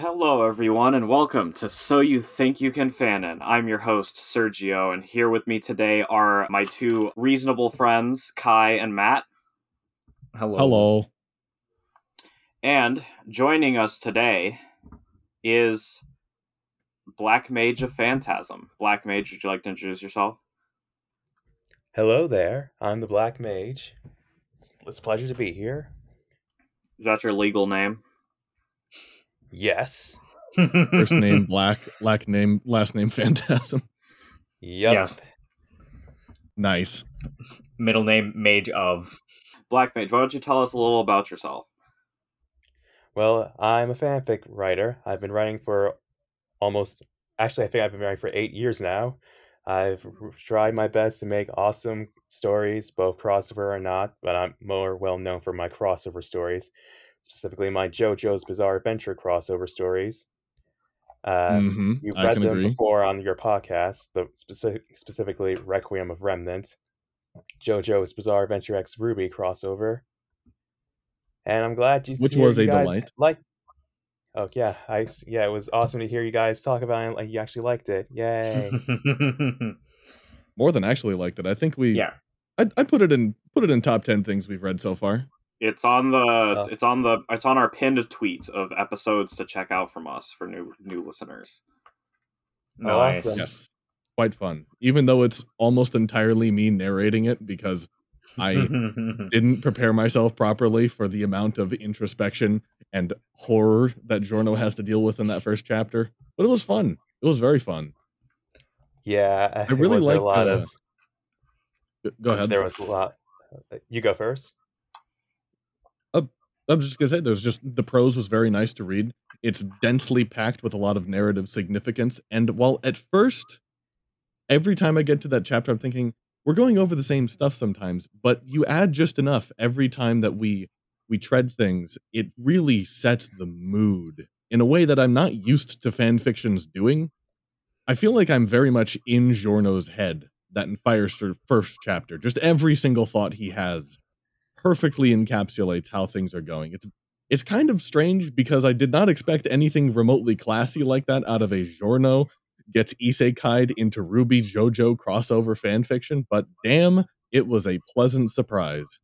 Hello, everyone, and welcome to So You Think You Can Fanon. I'm your host, Sergio, and here with me today are my two reasonable friends, Kai and Matt. Hello. Hello. And joining us today is Black Mage of Phantasm. Black Mage, would you like to introduce yourself? Hello there. I'm the Black Mage. It's, it's a pleasure to be here. Is that your legal name? Yes. First name Black, last name last name Phantasm. Yep. Yes. Nice. Middle name Mage of. Black Mage, why don't you tell us a little about yourself? Well, I'm a fanfic writer. I've been writing for almost, actually, I think I've been writing for eight years now. I've tried my best to make awesome stories, both crossover or not, but I'm more well known for my crossover stories, specifically my JoJo's Bizarre Adventure crossover stories. Uh, hmm You've I read them agree. before on your podcast, the specific, specifically Requiem of Remnant, JoJo's Bizarre Adventure X RWBY crossover, and I'm glad you. Which was you a delight. Like, oh yeah, I yeah, it was awesome to hear you guys talk about it. Like you actually liked it. Yay! More than actually liked it. I think we. yeah. I, I put it in put it in top ten things we've read so far. It's on the Oh. it's on the it's on our pinned tweet of episodes to check out from us for new new listeners. Nice. Awesome. Yes. Quite fun. Even though it's almost entirely me narrating it because I didn't prepare myself properly for the amount of introspection and horror that Giorno has to deal with in that first chapter. But it was fun. It was very fun. Yeah, I really was a like lot the- of. Go ahead. There was a lot. uh, You go first. I was just gonna say, there's just the prose was very nice to read. It's densely packed with a lot of narrative significance, and while at first, every time I get to that chapter, I'm thinking we're going over the same stuff sometimes, but you add just enough every time that we we tread things. It really sets the mood in a way that I'm not used to fan fictions doing. I feel like I'm very much in Giorno's head that in Fire's first chapter. Just every single thought he has perfectly encapsulates how things are going. It's it's kind of strange because I did not expect anything remotely classy like that out of a Giorno gets isekai'd into RWBY JoJo crossover fanfiction, but damn, it was a pleasant surprise.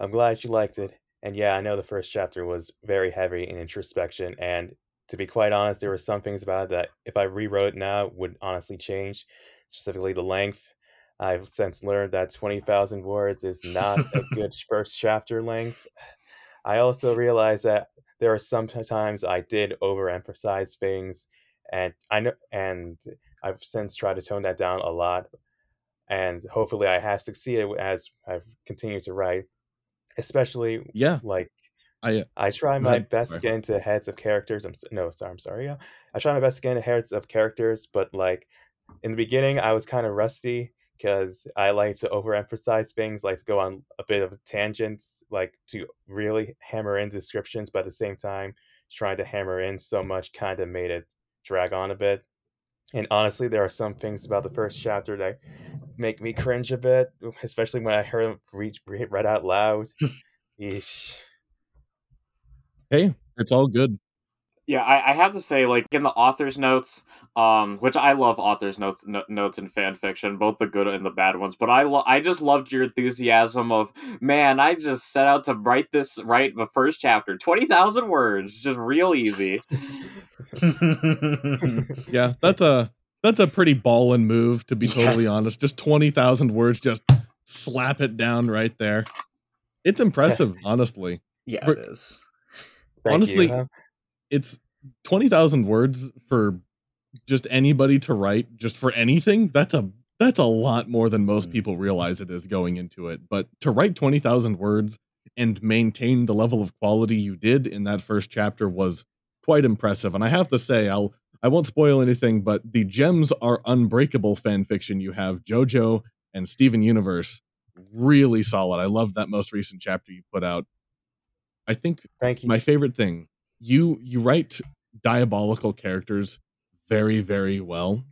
I'm glad you liked it. And yeah, I know the first chapter was very heavy in introspection. And to be quite honest, there were some things about it that if I rewrote it now would honestly change, specifically the length. I've since learned that 20,000 words is not a good first chapter length. I also realized that there are some times I did overemphasize things, and I know, and I've since tried to tone that down a lot. And hopefully, I have succeeded as I've continued to write especially Yeah, like I I try my best to get into heads of characters. I'm no, sorry, I'm sorry. Yeah, I try my best to get into heads of characters, but like in the beginning, I was kind of rusty because I like to overemphasize things, like to go on a bit of tangents, like to really hammer in descriptions, but at the same time, trying to hammer in so much kind of made it drag on a bit. And honestly, there are some things about the first chapter that make me cringe a bit, especially when I heard them read, read, out loud. Yeesh. hey, it's all good. Yeah, I, I have to say, like in the author's notes, um, which I love author's notes no, notes in fan fiction, both the good and the bad ones. But I lo- I just loved your enthusiasm of man. I just set out to write this write the first chapter, twenty thousand words, just real easy. Yeah, that's a that's a pretty ballin' move to be totally Yes. honest. Just twenty thousand words, just slap it down right there. It's impressive, honestly. yeah, For- it is. Thank Honestly, you. huh? It's twenty thousand words for just anybody to write, just for anything. That's a that's a lot more than most Mm. people realize it is going into it. But to write twenty thousand words and maintain the level of quality you did in that first chapter was quite impressive. And I have to say, I'll I won't spoil anything, but the gems are unbreakable fan fiction you have. JoJo and Steven Universe, really solid. I love that most recent chapter you put out. I think Thank you. my favorite thing you you write diabolical characters very very well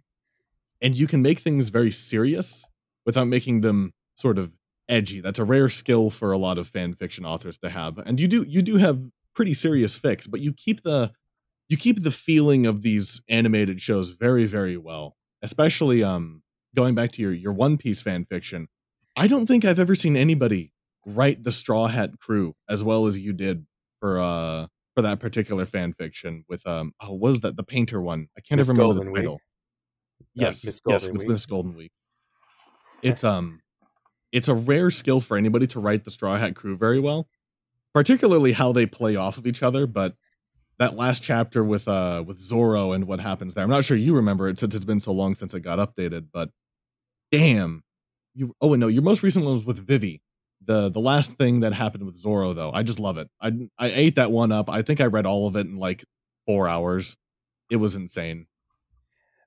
and you can make things very serious without making them sort of edgy. That's a rare skill for a lot of fan fiction authors to have and you do you do have pretty serious fix but you keep the you keep the feeling of these animated shows very very well especially um going back to your your one piece fan fiction. I don't think i've ever seen anybody write the straw hat crew as well as you did for uh for that particular fan fiction with um oh what was that the painter one i can't Miss ever remember Golden the Week. title Uh, yes Miss yes Golden with Week. miss golden week it's um it's a rare skill for anybody to write the straw hat crew very well particularly how they play off of each other but that last chapter with uh with Zoro and what happens there. I'm not sure you remember it since it's been so long since it got updated, but damn. You oh and no, your most recent one was with Vivi. The the last thing that happened with Zoro though. I just love it. I I ate that one up. I think I read all of it in like 4 hours. It was insane.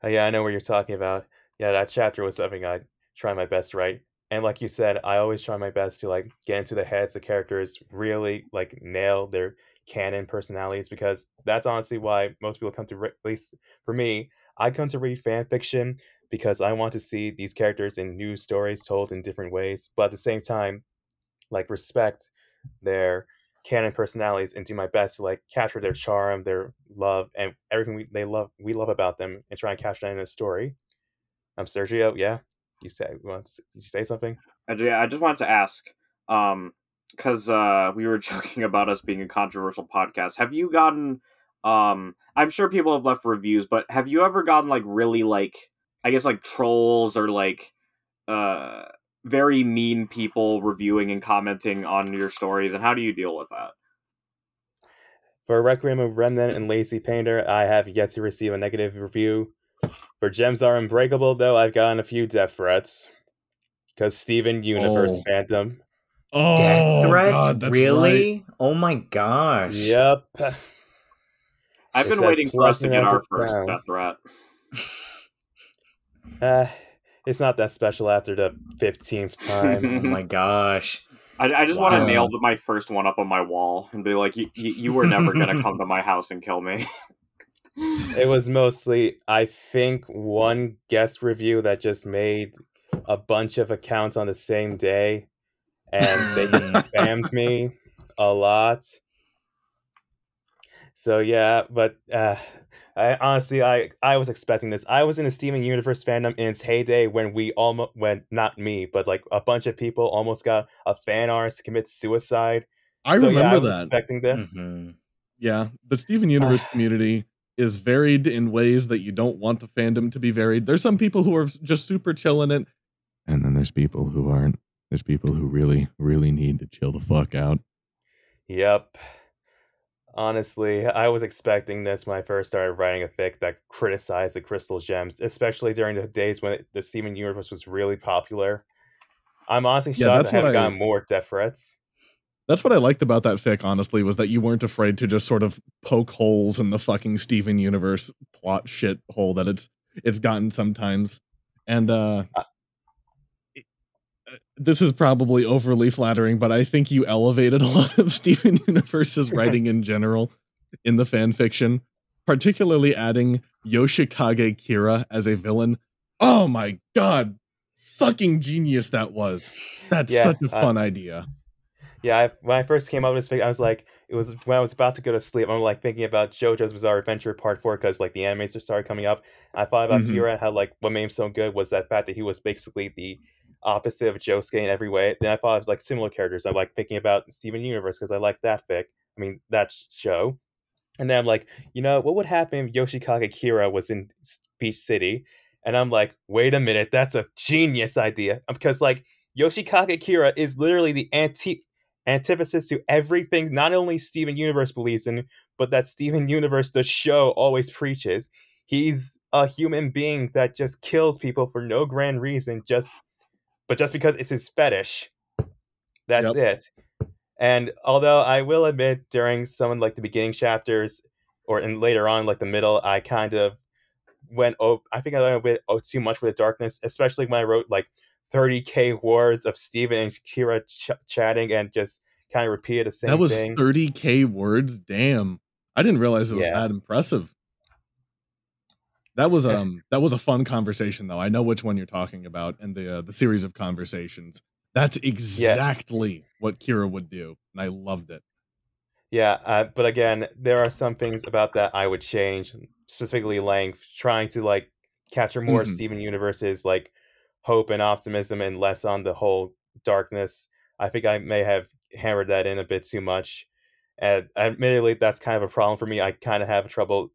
Uh, yeah, I know what you're talking about. Yeah, that chapter was something I try my best to write. And like you said, I always try my best to like get into the heads of characters, really like nail their canon personalities because that's honestly why most people come to re- at least for me, I come to read fan fiction because I want to see these characters in new stories told in different ways, but at the same time, like respect their canon personalities and do my best to like capture their charm, their love, and everything we, they love we love about them and try and capture that in a story. I'm Sergio. Yeah, you say you want did you say something? I, ju- I just wanted to ask, um, because uh, we were joking about us being a controversial podcast. Have you gotten? Um, I'm sure people have left reviews, but have you ever gotten like really like I guess like trolls or like uh very mean people reviewing and commenting on your stories, and how do you deal with that? For Requiem of Remnant and Lazy Painter, I have yet to receive a negative review. For Gems Are Unbreakable, though, I've gotten a few death threats. Because Steven Universe Oh. fandom. Oh, Death threats? God, really? right. Oh my gosh. Yep. I've It's been waiting for us to get our first sounds. death threat. Uh, it's not that special after the 15th time. Oh my gosh. I, I just want to nail the, my first one up on my wall and be like, you, you, you were never gonna come to my house and kill me. it was mostly, I think, one guest review that just made a bunch of accounts on the same day. And they just spammed me a lot. So yeah, but uh, I honestly I I was expecting this. I was in the Steven Universe fandom in its heyday when we almost when not me, but like a bunch of people almost got a fan artist commit suicide. I So, yeah, remember I was that. expecting this. Mhm. Yeah, the Steven Universe community is varied in ways that you don't want the fandom to be varied. There's some people who are just super chill in it, and then there's people who aren't. There's people who really, really need to chill the fuck out. Yep. Honestly, I was expecting this when I first started writing a fic that criticized the crystal gems, especially during the days when the Steven Universe was really popular. I'm honestly Yeah, shocked that's I haven't I- gotten more death threats. That's what I liked about that fic, honestly, was that you weren't afraid to just sort of poke holes in the fucking Steven Universe plot shit hole that it's it's gotten sometimes. And uh, this is probably overly flattering, but I think you elevated a lot of Steven Universe's writing in general in the fan fiction, particularly adding Yoshikage Kira as a villain. Oh my god, fucking genius that was. That's Yeah, such a uh, fun idea. Yeah, I, when I first came up with this I was like, it was when I was about to go to sleep. I'm like thinking about JoJo's Bizarre Adventure Part Four because like the animes are started coming up. I thought about Mhm. Kira and how like what made him so good was that fact that he was basically the opposite of Josuke in every way. Then I thought of like similar characters. I'm like thinking about Steven Universe because I like that fic. I mean that show. And then I'm like, you know, what would happen if Yoshikage Kira was in Beach City? And I'm like, wait a minute, that's a genius idea. Um, because like Yoshikage Kira is literally the anti antithesis to everything not only Steven Universe believes in, but that Steven Universe, the show, always preaches. He's a human being that just kills people for no grand reason, just but just because it's his fetish. That's it. And although I will admit, during some of like the beginning chapters, or in later on, like the middle, I kind of went oh I think I went a bit oh, too much with the darkness, especially when I wrote like 30k words of Steven and Kira ch- chatting and just kind of repeated the same that was thing. 30k words. Damn, I didn't realize it was Yeah. that impressive. That was um that was a fun conversation though. I know which one you're talking about, and the uh, the series of conversations. That's exactly what Kira would do, and I loved it. Yeah, uh, but again, there are some things about that I would change, specifically length, trying to like capture more Mhm. Steven Universe's like hope and optimism and less on the whole darkness. I think I may have hammered that in a bit too much. And admittedly, that's kind of a problem for me. I kind of have trouble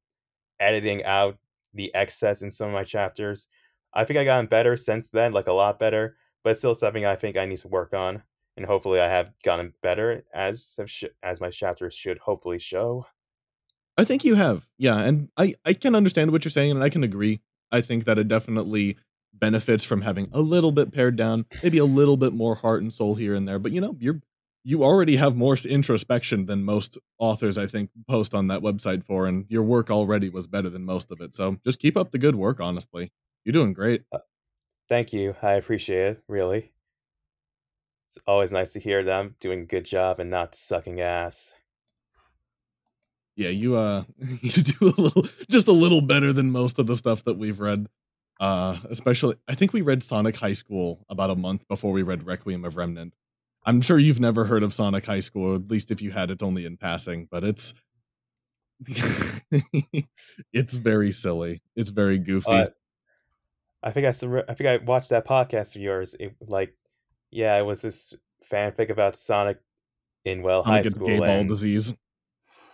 editing out the excess in some of my chapters. I think I gotten better since then, like a lot better, but still something I think I need to work on, and hopefully I have gotten better as sh- as my chapters should hopefully show. I think you have. Yeah, and I I can understand what you're saying and I can agree. I think that it definitely benefits from having a little bit pared down, maybe a little bit more heart and soul here and there, but you know, you're you already have more introspection than most authors I think post on that website for and your work already was better than most of it. So, just keep up the good work honestly. You're doing great. Thank you, I appreciate it. Really, it's always nice to hear them doing a good job and not sucking ass. Yeah, you uh you do a little just a little better than most of the stuff that we've read. Uh especially I think we read Sonic High School about a month before we read Requiem of Remnant. I'm sure you've never heard of Sonic High School, at least if you had it's only in passing, but it's it's very silly. It's very goofy. Uh, I think I sur- I think I watched that podcast of yours. It, like, yeah, it was this fanfic about Sonic in well Sonic high school. gay ball disease.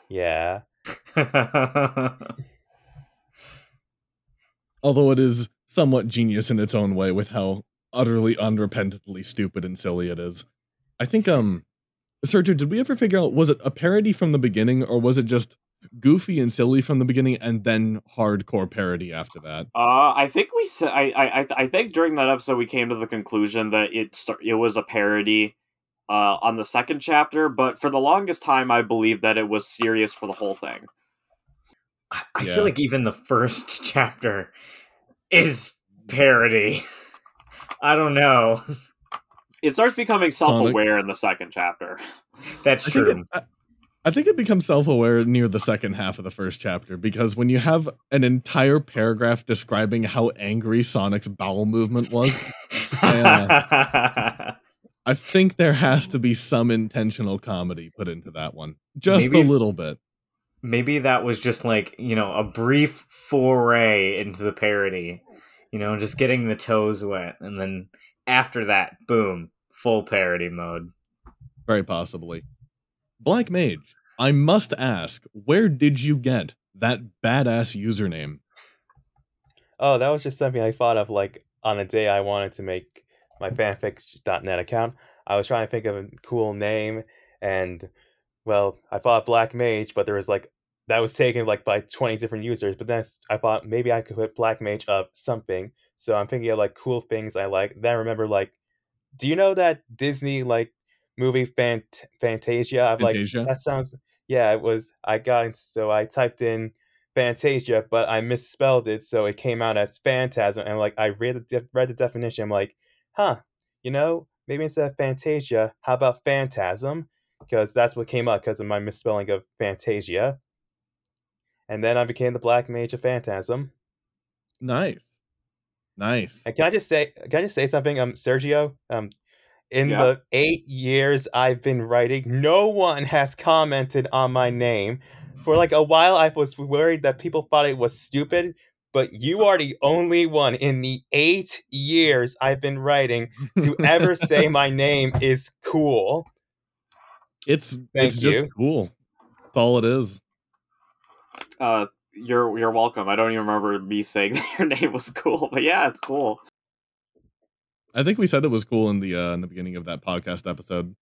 yeah, Although it is somewhat genius in its own way with how utterly unrepentantly stupid and silly it is. I think um Sergio, did we ever figure out was it a parody from the beginning or was it just goofy and silly from the beginning and then hardcore parody after that? Uh, I think we said I, I I I think during that episode we came to the conclusion that it start, it was a parody uh on the second chapter, but for the longest time I believed that it was serious for the whole thing. I, I Yeah. feel like even the first chapter is parody. I don't know. It starts becoming self-aware in the second chapter. That's I think, true. it, I, I think it becomes self-aware near the second half of the first chapter because when you have an entire paragraph describing how angry Sonic's bowel movement was, I think there has to be some intentional comedy put into that one. Just Maybe- a little bit. Maybe that was just like, you know, a brief foray into the parody. You know, just getting the toes wet. And then after that, boom, full parody mode. Very possibly. Black Mage, I must ask, where did you get that badass username? Oh, that was just something I thought of like on a day I wanted to make my fanfics.net account. I was trying to think of a cool name and well, I thought Black Mage, but there was like that was taken like by 20 different users, but then I thought maybe I could put Black Mage of something. So I'm thinking of like cool things I like. Then I remember like do you know that Disney like movie Fant- Fantasia? I'm like Fantasia? that sounds yeah, it was I got so I typed in Fantasia, but I misspelled it, so it came out as Phantasm. And like I read the def- read the definition, I'm like, huh, you know, maybe instead of Fantasia, how about Phantasm? Because that's what came up because of my misspelling of Fantasia. And then I became the Black Mage of Phantasm. Nice. Nice. And can I just say, can I just say something, um, Sergio? Um, in Yeah. the eight years I've been writing, no one has commented on my name. For like a while, I was worried that people thought it was stupid, but you are the only one in the eight years I've been writing to ever say my name is cool. it's Thank it's just you. cool. That's all it is. Uh, you're you're welcome. I don't even remember me saying that your name was cool, but yeah, it's cool. I think we said it was cool in the uh in the beginning of that podcast episode.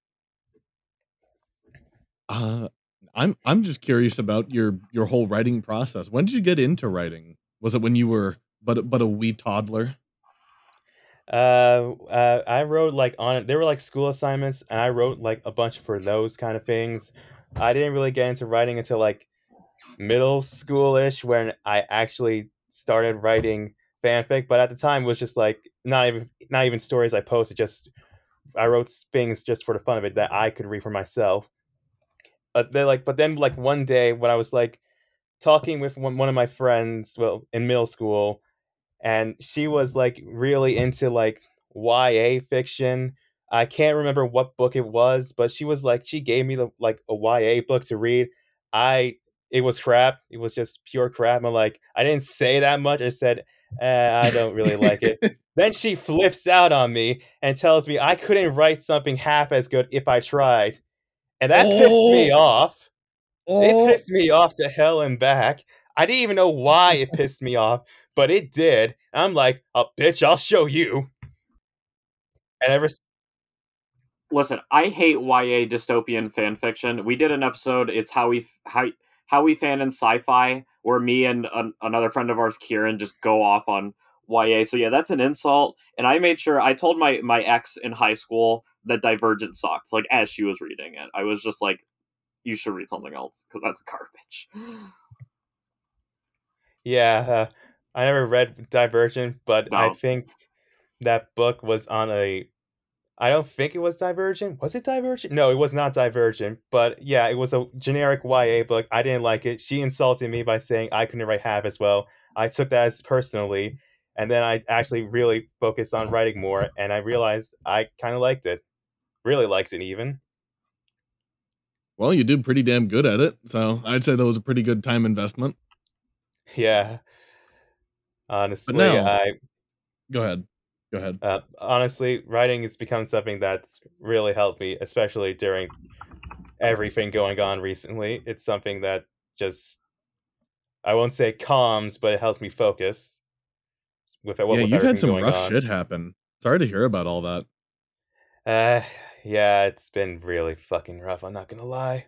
Uh I'm I'm just curious about your your whole writing process. When did you get into writing? Was it when you were but but a wee toddler? Uh, uh, I wrote like on it. They were like school assignments, and I wrote like a bunch for those kind of things. I didn't really get into writing until like middle schoolish when I actually started writing fanfic. But at the time, it was just like not even not even stories I posted. Just I wrote things just for the fun of it that I could read for myself. But then like, but then like one day when I was like talking with one, one of my friends, well, in middle school, and she was like really into like YA fiction. I can't remember what book it was, but she was like, she gave me the like a YA book to read. I it was crap. It was just pure crap. I'm like, I didn't say that much. I said, eh, I don't really like it. then she flips out on me and tells me I couldn't write something half as good if I tried. And that pissed me Oh. off. It Oh, pissed me off to hell and back. I didn't even know why it pissed me off, but it did. I'm like, oh, bitch, I'll show you. And ever Listen, I hate YA dystopian fan fiction. We did an episode. It's how we f- how how we fan in sci-fi, where me and an, another friend of ours, Kieran, just go off on YA. So yeah, that's an insult. And I made sure I told my my ex in high school that Divergent sucks. Like as she was reading it, I was just like, "You should read something else because that's garbage." yeah, uh, I never read Divergent, but I think that book was on a. I don't think it was Divergent. Was it Divergent? No, it was not Divergent. But yeah, it was a generic YA book. I didn't like it. She insulted me by saying I couldn't write half as well. I took that as personally, and then I actually really focused on writing more, and I realized I kind of liked it. Really liked it, even. well, you did pretty damn good at it. So I'd say that was a pretty good time investment. Yeah. Honestly, now- I Go ahead. Go ahead. uh, honestly writing has become something that's really helped me, especially during everything going on recently. It's something that just I won't say calms, but it helps me focus. With yeah, with you've had some rough on. shit happen. Sorry to hear about all that. Uh, yeah, it's been really fucking rough. I'm not gonna lie.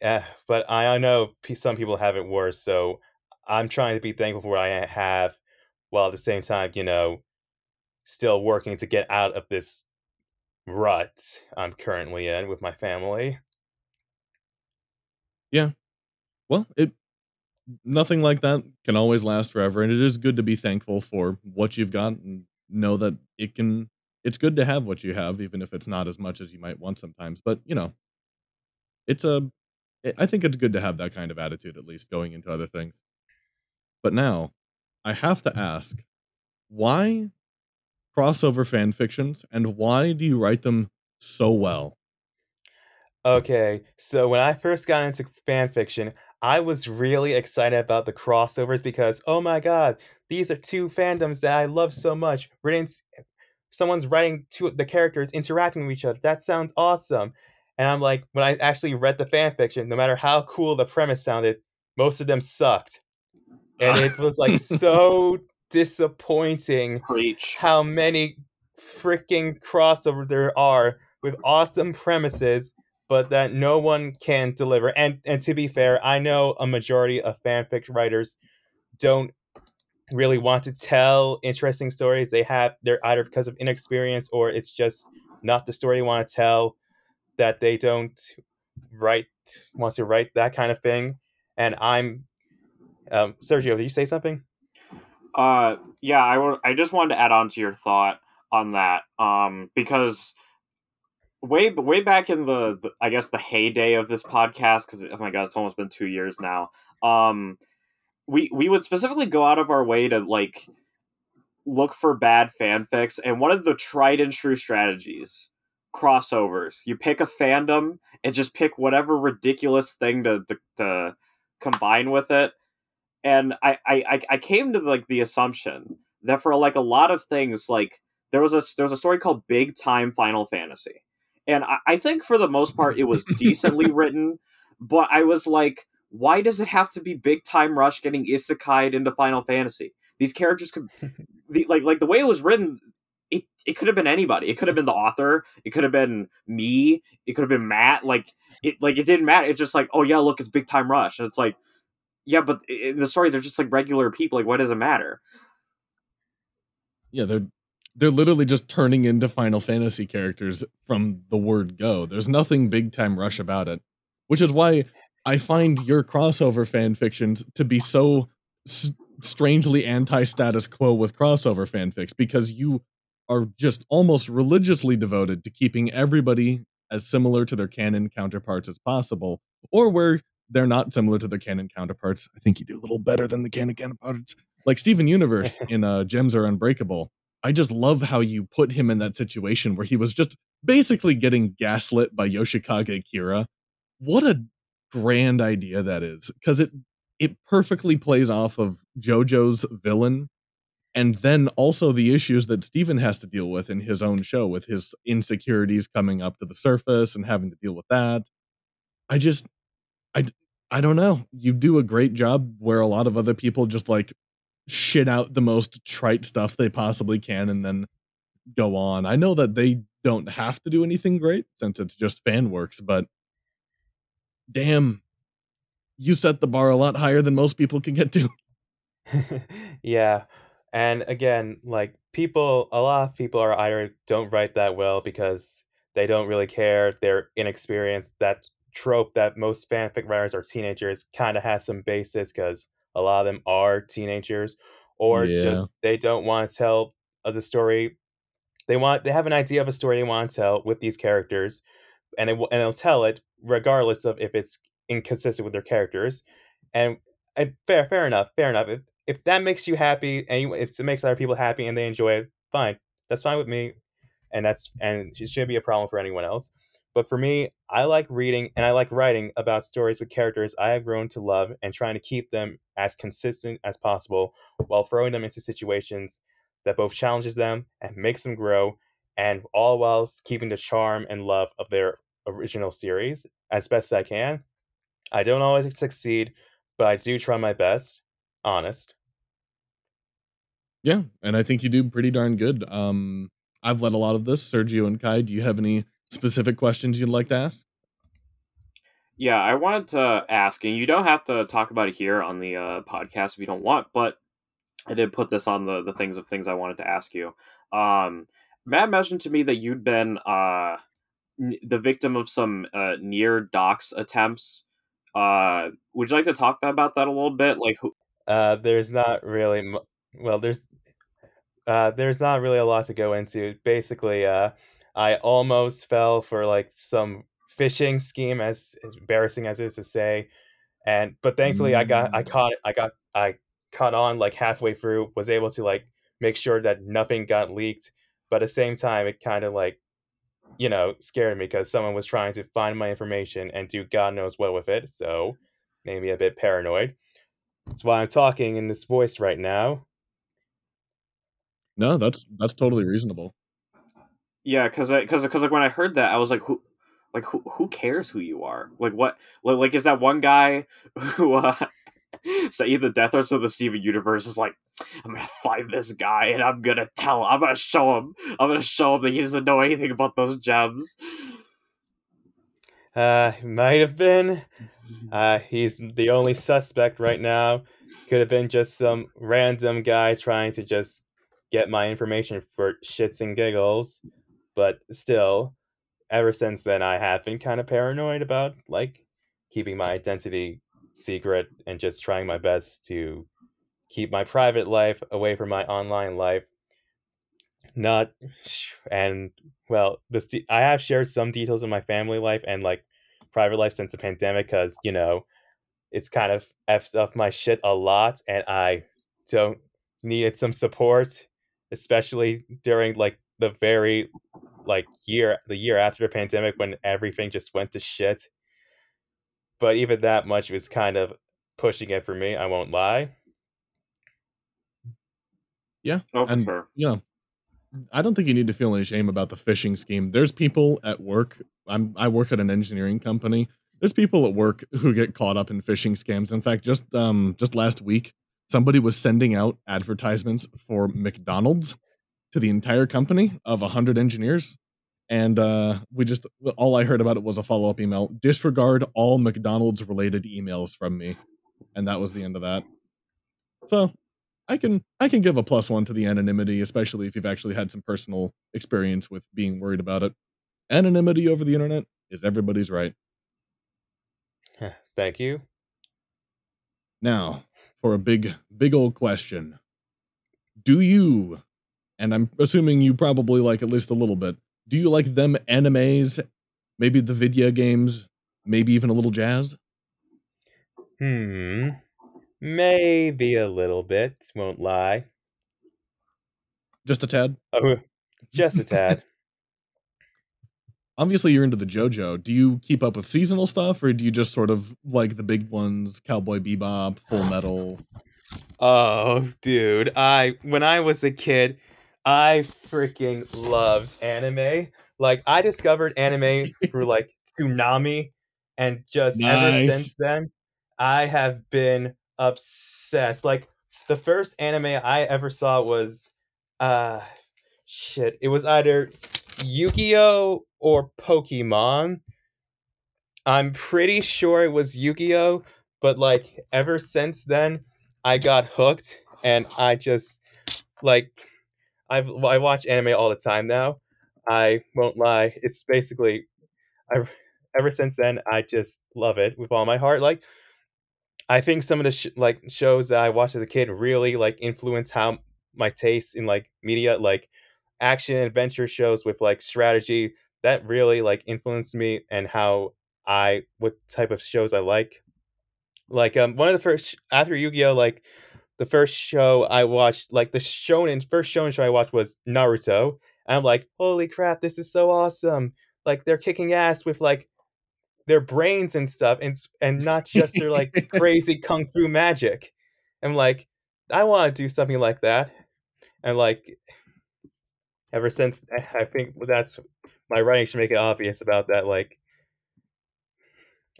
Uh, but I, I know some people have it worse, so I'm trying to be thankful for what I have, while at the same time, you know, still working to get out of this rut I'm currently in with my family. Yeah. Well, it nothing like that can always last forever, and it is good to be thankful for what you've got and know that it can. It's good to have what you have, even if it's not as much as you might want sometimes. But you know, it's a I think it's good to have that kind of attitude at least going into other things. But now, I have to ask, why crossover fan fictions, and why do you write them so well? Okay, so when I first got into fan fiction, I was really excited about the crossovers because, oh my god, these are two fandoms that I love so much. Written, someone's writing two the characters interacting with each other. That sounds awesome. And I'm like, when I actually read the fan fiction, no matter how cool the premise sounded, most of them sucked. And it was like so disappointing Preach. how many freaking crossover there are with awesome premises but that no one can deliver. And and to be fair i know a majority of fanfic writers don't really want to tell interesting stories they have they're either because of inexperience or it's just not the story they want to tell that they don't write wants to write that kind of thing. And i'm um, sergio did you say something Uh, yeah, I wa- I just wanted to add on to your thought on that, um, because way way back in the, the I guess the heyday of this podcast, because oh my god, it's almost been two years now. Um, we we would specifically go out of our way to like look for bad fanfics, and one of the tried and true strategies crossovers. You pick a fandom and just pick whatever ridiculous thing to to, to combine with it and I, I I- came to like the assumption that for like a lot of things, like there was a there was a story called Big Time Final Fantasy, and I, I think for the most part it was decently written, but I was like, why does it have to be Big Time Rush getting isekai'd into Final Fantasy? These characters could, the, like like the way it was written. It, it could have been anybody. It could have been the author. It could have been me. It could have been Matt. Like it, like it didn't matter. It's just like, oh yeah, look, it's Big Time Rush. And it's like, yeah, but in the story, they're just like regular people. Like, what does it matter? Yeah, they're they're literally just turning into Final Fantasy characters from the word go. There's nothing big time rush about it, which is why I find your crossover fan fictions to be so s- strangely anti status quo with crossover fanfics because you are just almost religiously devoted to keeping everybody as similar to their canon counterparts as possible, or where they're not similar to their canon counterparts. I think you do a little better than the canon counterparts, like Steven Universe in uh, Gems Are Unbreakable I just love how you put him in that situation where he was just basically getting gaslit by Yoshikage Kira. What a grand idea that is because it it perfectly plays off of JoJo's villain and then also the issues that Steven has to deal with in his own show with his insecurities coming up to the surface and having to deal with that. I just I I don't know. You do a great job where a lot of other people just like shit out the most trite stuff they possibly can and then go on. I know that they don't have to do anything great since it's just fan works, but damn, you set the bar a lot higher than most people can get to. yeah. And again, like people, a lot of people are either don't write that well because they don't really care, they're inexperienced. That trope that most fanfic writers are teenagers kind of has some basis because a lot of them are teenagers, or Yeah. just they don't want to tell the story. They want they have an idea of a story they want to tell with these characters, and they will and they'll tell it regardless of if it's inconsistent with their characters. And, and fair fair enough, fair enough. If if that makes you happy and you, if it makes other people happy and they enjoy it, fine. That's fine with me, and that's and it shouldn't be a problem for anyone else. But for me, I like reading and I like writing about stories with characters I have grown to love and trying to keep them as consistent as possible while throwing them into situations that both challenges them and makes them grow, and all whilst keeping the charm and love of their original series as best I can. I don't always succeed, but I do try my best. Honest. Yeah, and I think you do pretty darn good. Um, I've led a lot of this. Sergio and Kai, do you have any specific questions you'd like to ask? Yeah, I wanted to ask, and you don't have to talk about it here on the uh, podcast if you don't want, but I did put this on the the things of things I wanted to ask you. Um, Matt mentioned to me that you'd been uh, n- the victim of some uh, near dox attempts. Uh, would you like to talk about that a little bit? Like, who, Uh, there's not really mu- well, there's uh, there's not really a lot to go into. Basically, uh, I almost fell for like some phishing scheme, as, as embarrassing as it is to say, and but thankfully I got I Mm. caught I got I caught on like halfway through, was able to like make sure that nothing got leaked, but at the same time it kind of like you know scared me because someone was trying to find my information and do God knows what with it, so made me a bit paranoid. That's why I'm talking in this voice right now. No, that's that's totally reasonable. Yeah, because because because like when I heard that, I was like, who, like who who cares who you are? Like what? Like, like is that one guy who uh, say the death threats of the Steven universe is like, I'm gonna find this guy and I'm gonna tell, him, I'm gonna show him, I'm gonna show him that he doesn't know anything about those gems. Uh, might have been. Uh, he's the only suspect right now. Could have been just some random guy trying to just get my information for shits and giggles. But still, ever since then, I have been kind of paranoid about like keeping my identity secret and just trying my best to keep my private life away from my online life. Not and well, this I have shared some details of my family life and like private life since the pandemic because you know it's kind of effed up my shit a lot and I don't needed some support, especially during like the very like year the year after the pandemic when everything just went to shit. But even that much was kind of pushing it for me, I won't lie. Yeah, Oh, and sure. you know, I don't think you need to feel any shame about the phishing scheme. There's people at work. I'm I work at an engineering company. There's people at work who get caught up in phishing scams. In fact, just um just last week, somebody was sending out advertisements for McDonald's to the entire company of 100 engineers and uh we just all I heard about it was a follow-up email. Disregard all McDonald's related emails from me. And that was the end of that. So, I can I can give a plus one to the anonymity, especially if you've actually had some personal experience with being worried about it. Anonymity over the internet is everybody's right. Thank you. Now, for a big big old question. Do you and I'm assuming you probably like at least a little bit. Do you like them animes, maybe the video games, maybe even a little jazz? Hmm. Maybe a little bit, won't lie. Just a tad. Oh, just a tad. Obviously, you're into the JoJo. Do you keep up with seasonal stuff, or do you just sort of like the big ones, Cowboy Bebop, Full Metal? Oh, dude, I when I was a kid, I freaking loved anime. Like I discovered anime through like Toonami and just ever since then, I have been obsessed. Like the first anime I ever saw was, uh, shit. It was either Yu-Gi-Oh or Pokemon. I'm pretty sure it was Yu-Gi-Oh, but like ever since then, I got hooked, and I just like I've I watch anime all the time now. I won't lie. It's basically I ever since then I just love it with all my heart. Like I think some of the sh- like shows that I watched as a kid really like influence how my taste in like media, like action adventure shows with like strategy that really like influenced me and how I what type of shows I like. Like um one of the first after Yu-Gi-Oh like the first show I watched like the shonen first shonen show I watched was Naruto. And I'm like, "Holy crap, this is so awesome." Like they're kicking ass with like their brains and stuff and and not just their like crazy kung fu magic. I'm like, I want to do something like that. And like ever since eh, I think that's my writing should make it obvious about that like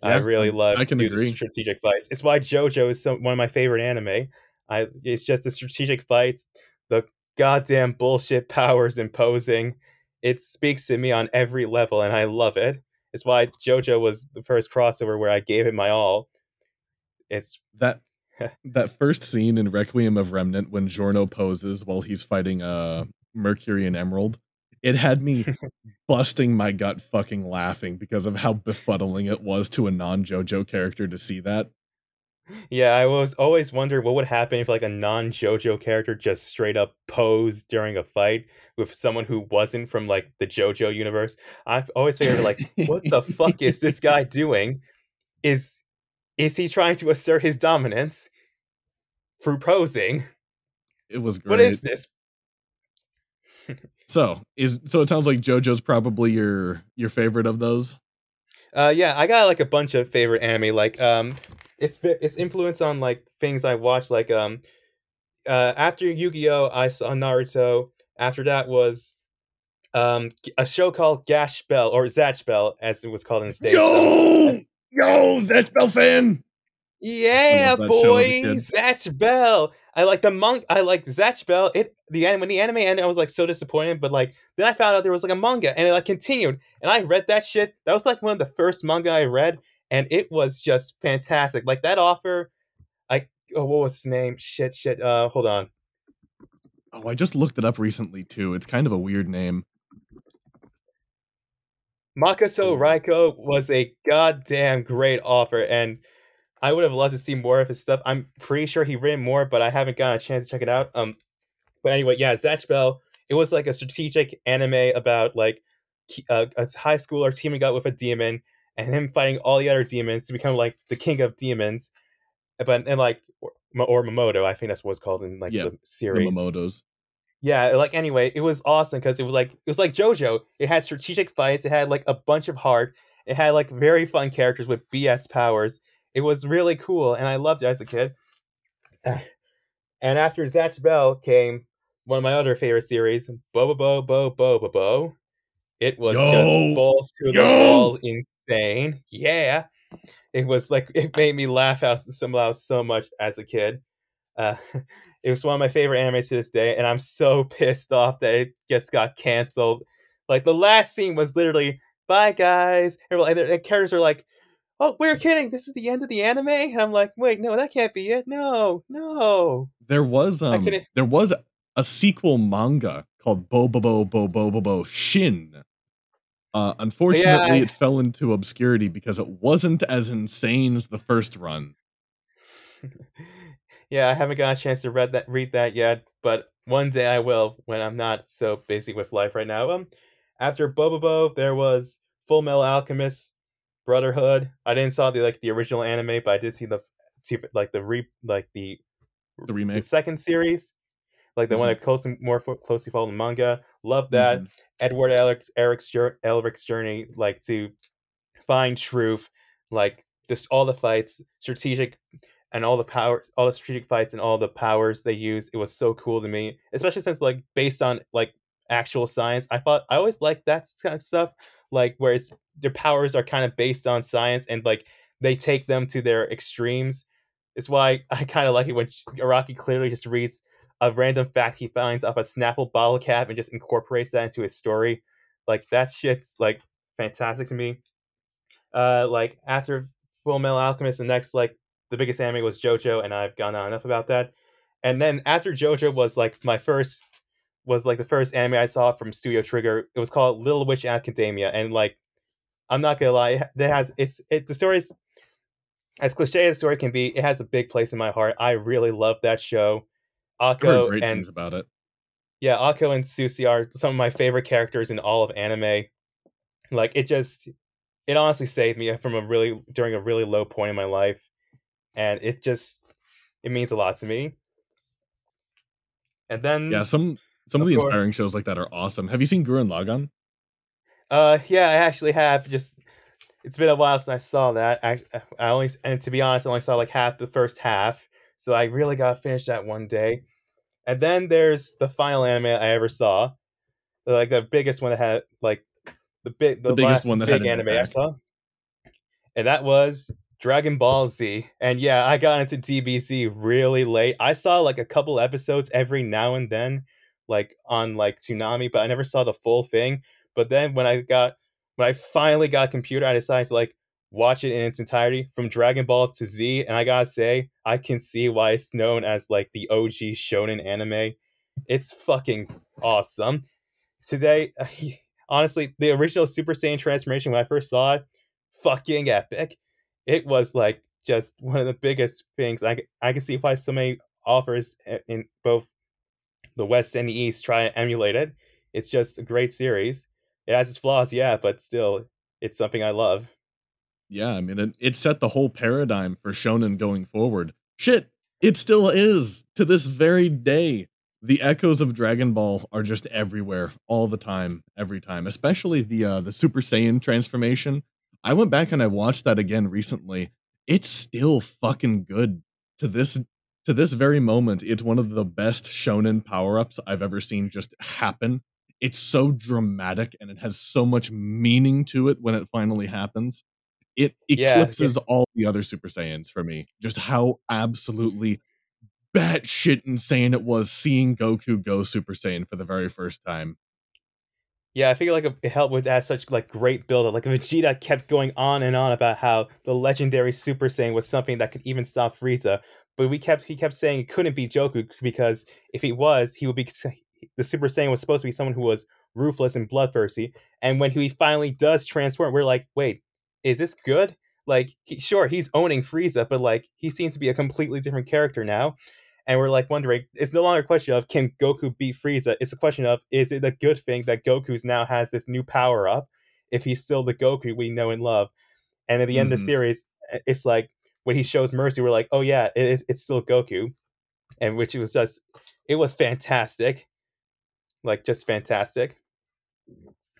I really love I can agree. strategic fights. It's why JoJo is so, one of my favorite anime. I it's just the strategic fights, the goddamn bullshit powers imposing. It speaks to me on every level, and I love it. It's why JoJo was the first crossover where I gave it my all. It's that that first scene in Requiem of Remnant when Giorno poses while he's fighting uh Mercury and Emerald, it had me busting my gut fucking laughing because of how befuddling it was to a non JoJo character to see that. Yeah. I was always wonder what would happen if like a non JoJo character just straight up posed during a fight with someone who wasn't from like the JoJo universe. I've always figured like, what the fuck is this guy doing? Is is he trying to assert his dominance through posing? It was great. What is this? So is so it sounds like JoJo's probably your your favorite of those. Uh, yeah, I got like a bunch of favorite anime. Like, um, it's it's influence on like things I watch. Like, um, uh, after Yu Gi Oh, I saw Naruto. After that was, um, a show called Gash Bell or Zatch Bell, as it was called in the states. Um, yo, Zatch Bell fan. yeah, that boy, as a kid. Zatch Bell. I like the monk. I like Zatch Bell. It the anime when the anime ended, I was like so disappointed. But like then I found out there was like a manga, and it like continued, and I read that shit. That was like one of the first manga I read, and it was just fantastic. Like that offer, like oh, what was his name? Shit, shit. Uh, hold on. Oh, I just looked it up recently too. It's kind of a weird name. Makoto Raiku was a goddamn great offer, and I would have loved to see more of his stuff. I'm pretty sure he written more, but I haven't gotten a chance to check it out. Um, but anyway, yeah, Zatch Bell. It was like a strategic anime about like uh, a high schooler teaming up with a demon and him fighting all the other demons to become like the king of demons. But and like or, or Momoto, I think that's what it's called in like Yeah, the The series. Mamodos. Yeah, like anyway, it was awesome because it was like it was like JoJo. It had strategic fights. It had like a bunch of heart. It had like very fun characters with BS powers. It was really cool, and I loved it as a kid. And after Zatch Bell came one of my other favorite series, Boba Bo Bo Bo Bo Bo. Bo. It was Yo! just balls to the wall insane. Yeah, it was like it made me laugh out somehow so much as a kid. Uh, it was one of my favorite anime to this day, and I'm so pissed off that it just got canceled. Like the last scene was literally "Bye guys," and the characters are like, "Oh, we're kidding. This is the end of the anime," and I'm like, "Wait, no, that can't be it. No, no." There was um there was a sequel manga called Bobobo Bobobo Shin. Uh unfortunately I- it fell into obscurity because it wasn't as insane as the first run. yeah, I haven't got a chance to read that read that yet, but one day I will when I'm not so busy with life right now. Um, after Bobobo, there was Full Metal Alchemist Brotherhood. I didn't saw the like the original anime, but I did see the see, like the re like the The remake, the second series. like the one that closely more closely followed the manga. Love that. Mhm. Edward Elric's Eric's, journey, like to find truth, like this all the fights, strategic, and all the powers, all the strategic fights and all the powers they use. It was so cool to me, especially since like based on like actual science. I thought I always liked that kind of stuff, like where it's their powers are kind of based on science and like they take them to their extremes. It's why I kind of like it when Araki clearly just reads a random fact he finds off a Snapple bottle cap and just incorporates that into his story. Like that shit's like fantastic to me. Uh, like after Full Metal Alchemist, the next like the biggest anime was JoJo, and I've gone on enough about that. And then after JoJo was like my first was like the first anime I saw from Studio Trigger. It was called Little Witch Academia, and like I'm not gonna lie, it has it's it the story's as cliche as the story can be. It has a big place in my heart. I really love that show. Akko great and things about it. yeah, Akko and Susie are some of my favorite characters in all of anime. Like it just it honestly saved me from a really during a really low point in my life. And it just it means a lot to me. And then Yeah, some some of, Of the course. inspiring shows like that are awesome. Have you seen Gurren Lagann? uh yeah, I actually have just it's been a while since I saw that. I I only and to be honest, I only saw like half the first half. So I really got to finish that one day. And then there's the final anime I ever saw. Like the biggest one that had like the big the, The biggest last one that big had an anime I saw. And that was Dragon Ball Z. And yeah, I got into DBZ really late. I saw like a couple episodes every now and then, like on like Toonami, but I never saw the full thing. But then when I got when I finally got a computer, I decided to like watch it in its entirety from Dragon Ball to Z, and I gotta say, I can see why it's known as like the OG shonen anime. It's fucking awesome. Today, honestly, the original Super Saiyan transformation when I first saw it, fucking epic. It was like just one of the biggest things. I I can see why so many authors in both the West and the East try to emulate it. It's just a great series. It has its flaws, yeah, but still, it's something I love. Yeah, I mean, it, it set the whole paradigm for shonen going forward. Shit, it still is to this very day. The echoes of Dragon Ball are just everywhere, all the time, every time. Especially the uh, the Super Saiyan transformation. I went back and I watched that again recently. It's still fucking good to this to this very moment. It's one of the best shonen power ups I've ever seen just happen. It's so dramatic and it has so much meaning to it when it finally happens it Yeah, eclipses all the other Super Saiyans for me. Just how absolutely batshit insane it was seeing Goku go Super Saiyan for the very first time. Yeah, I figure like it helped with that such like great build up. Like Vegeta kept going on and on about how the legendary Super Saiyan was something that could even stop Frieza, but we kept he kept saying it couldn't be Goku because if he was, he would be the Super Saiyan was supposed to be someone who was ruthless and bloodthirsty. And when he finally does transform, we're like, wait, is this good? Like, he, sure, he's owning Frieza, but like he seems to be a completely different character now. And we're like wondering, it's no longer a question of can Goku beat Frieza? It's a question of is it a good thing that Goku's now has this new power up if he's still the Goku we know and love? And at the end of the mm-hmm. series, it's like when he shows mercy, we're like, oh yeah, it is, it's still Goku, and which was just, it was fantastic, like just fantastic.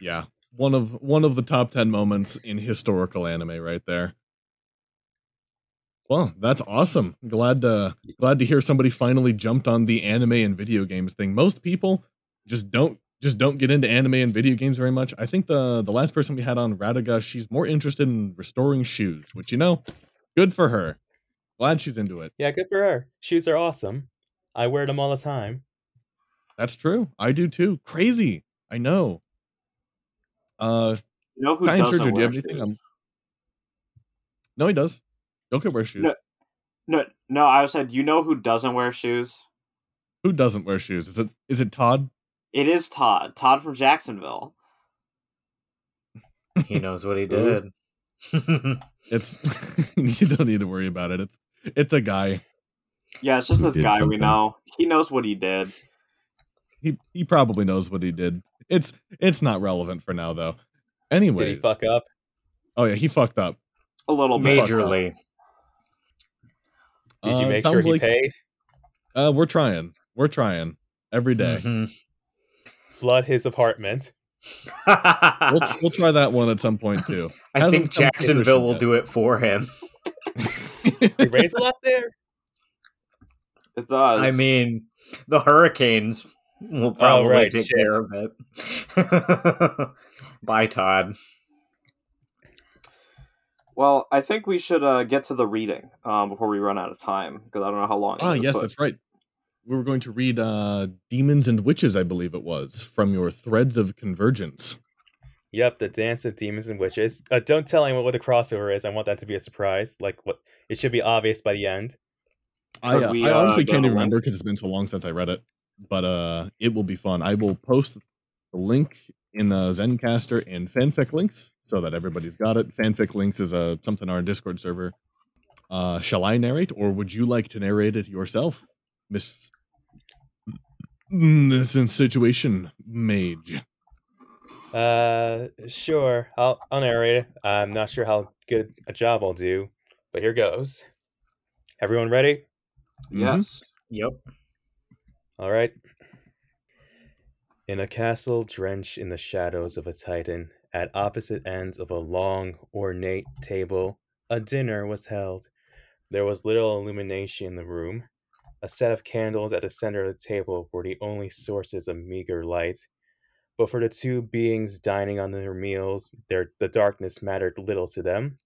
Yeah. One of one of the top 10 moments in historical anime right there. Well, that's awesome. Glad to glad to hear somebody finally jumped on the anime and video games thing. Most people just don't just don't get into anime and video games very much. I think the the last person we had on Radiga, she's more interested in restoring shoes, which you know, good for her. Glad she's into it. Yeah, good for her. Shoes are awesome. I wear them all the time. That's true. I do too. Crazy. I know. Uh You know who Kai doesn't Sergio, do you wear have anything? shoes? No, he does. Goku wears shoes. No. No, no. I said, you know who doesn't wear shoes? Who doesn't wear shoes? Is it is it Todd? It is Todd. Todd from Jacksonville. He knows what he did. It's you don't need to worry about it. It's it's a guy. Yeah, it's just this did guy we know. He knows what he did. He he probably knows what he did. It's it's not relevant for now though. Anyway, Did he fuck up? Oh yeah, he fucked up. A little bit. Majorly. Did you Uh, make sure he like- paid? Uh, we're trying. We're trying. every day. Mhm. Flood his apartment. We'll, we'll try that one at some point too. I Hasn't think Jacksonville will yet. do it for him. He raised a lot there. It does. I mean, the Hurricanes will probably right, take shit. care of it. Bye, Todd. well, I think we should uh, get to the reading um, before we run out of time because I don't know how long. ah, it is, yes, but- that's right. We were going to read uh, Demons and Witches, I believe it was, from your Threads of Convergence. Yep, the dance of demons and witches. Uh, don't tell anyone what the crossover is. I want that to be a surprise. Like what? It should be obvious by the end. I, uh, we, I uh, honestly get can't even remember because it's been so long since I read it, but uh, it will be fun. I will post the link in uh, Zencastr and fanfic links so that everybody's got it. Fanfic links is uh, something on our Discord server. Uh, shall I narrate, or would you like to narrate it yourself, Miss? Mm, This is situation, Mage. Uh, sure. I'll I'll narrate it. I'm not sure how good a job I'll do, but here goes. Everyone ready? Mhm. Yes. Yep. All right. In a castle drenched in the shadows of a titan, at opposite ends of a long, ornate table, a dinner was held. There was little illumination in the room. A set of candles at the center of the table were the only sources of meager light. But for the two beings dining on their meals, their, the darkness mattered little to them.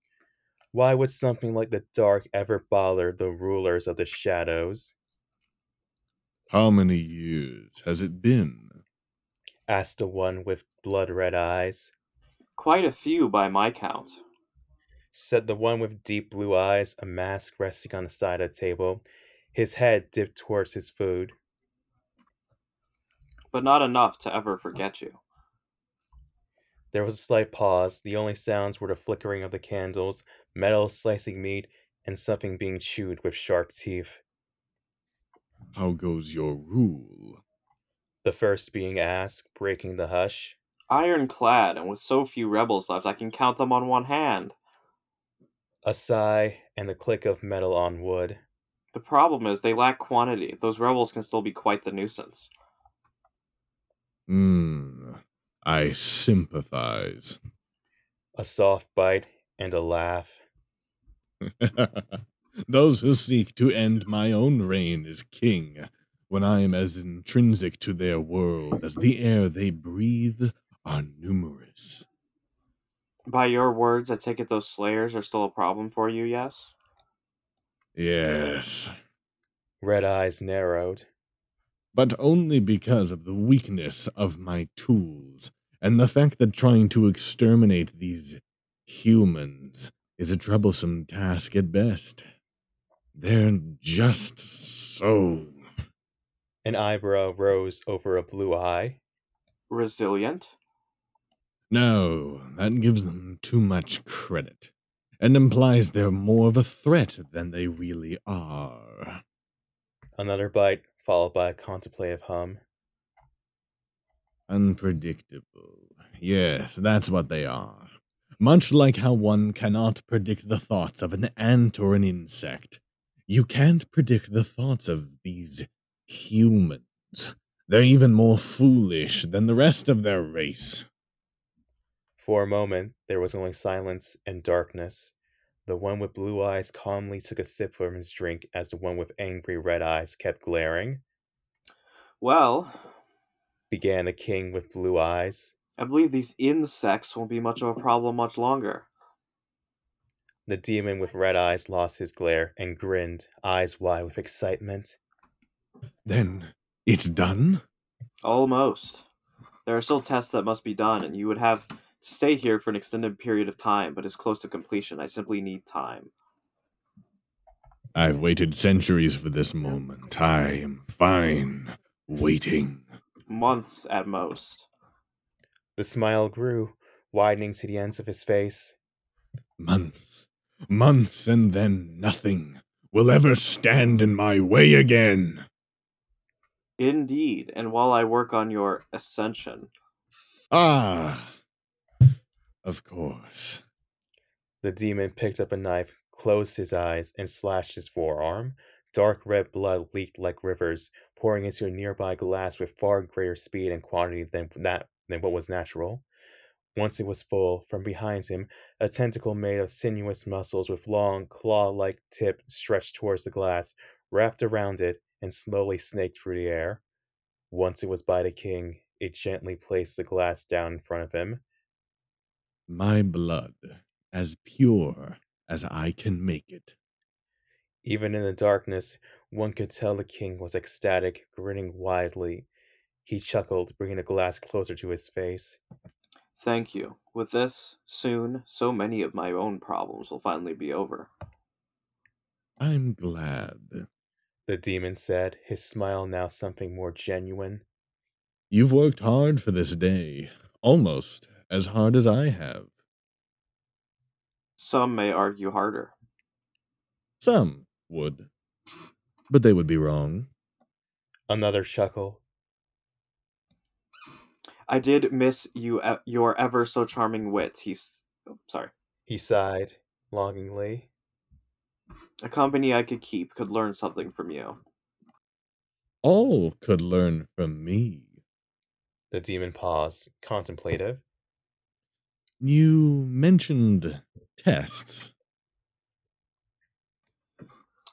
Why would something like the dark ever bother the rulers of the shadows? How many years has it been? asked the one with blood red eyes. Quite a few by my count. Said the one with deep blue eyes, a mask resting on the side of the table, his head dipped towards his food. But not enough to ever forget you. There was a slight pause. The only sounds were the flickering of the candles, metal slicing meat, and something being chewed with sharp teeth. How goes your rule? The first being asked, breaking the hush. Ironclad, and with so few rebels left, I can count them on one hand. A sigh and the click of metal on wood. The problem is they lack quantity. Those rebels can still be quite the nuisance. Hmm. I sympathize. A soft bite and a laugh. Those who seek to end my own reign as king, when I am as intrinsic to their world as the air they breathe, are numerous. By your words, I take it those slayers are still a problem for you, yes? Yes, Red eyes narrowed. but only because of the weakness of my tools and the fact that trying to exterminate these humans is a troublesome task at best. They're just so An eyebrow rose over a blue eye. Resilient? No, that gives them too much credit and implies they're more of a threat than they really are. Another bite, followed by a contemplative hum. Unpredictable. Yes, that's what they are. Much like how one cannot predict the thoughts of an ant or an insect, you can't predict the thoughts of these humans. They're even more foolish than the rest of their race. For a moment, there was only silence and darkness. The one with blue eyes calmly took a sip from his drink as the one with angry red eyes kept glaring. Well, Began the king with blue eyes. I believe these insects won't be much of a problem much longer. The demon with red eyes lost his glare and grinned, eyes wide with excitement. Then it's done? Almost. There are still tests that must be done, and you would have to stay here for an extended period of time, but it's close to completion. I simply need time. I've waited centuries for this moment. I am fine waiting. Months at most. The smile grew, widening to the ends of his face. Months, months, and then nothing will ever stand in my way again. Indeed, and while I work on your ascension, Ah, of course. The demon picked up a knife, closed his eyes, and slashed his forearm. Dark red blood leaked like rivers, pouring into a nearby glass with far greater speed and quantity than that than what was natural. Once it was full, from behind him, a tentacle made of sinuous muscles with long, claw like tip stretched towards the glass, wrapped around it, and slowly snaked through the air. Once it was by the king, it gently placed the glass down in front of him. My blood, as pure as I can make it. Even in the darkness, one could tell the king was ecstatic, grinning widely. He chuckled, bringing the glass closer to his face. Thank you. With this, soon, so many of my own problems will finally be over. I'm glad. The demon said, his smile now something more genuine. You've worked hard for this day, almost as hard as I have. Some may argue harder. Some would, but they would be wrong. Another chuckle. I did miss you, your ever so charming wit. He's oh, sorry. He sighed longingly. A company I could keep could learn something from you. All could learn from me. The demon paused, contemplative. You mentioned tests.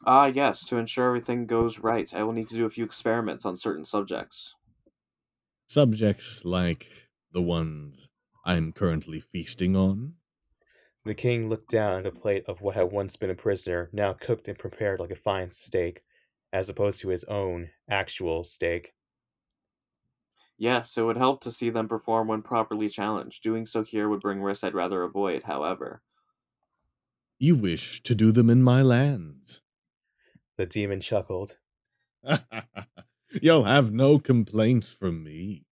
Ah, yes. To ensure everything goes right, I will need to do a few experiments on certain subjects. Subjects like the ones I'm currently feasting on. The king looked down at a plate of what had once been a prisoner, now cooked and prepared like a fine steak, as opposed to his own actual steak. Yes, it would help to see them perform when properly challenged. Doing so here would bring risks I'd rather avoid, however. You wish to do them in my lands. The demon chuckled. You'll have no complaints from me.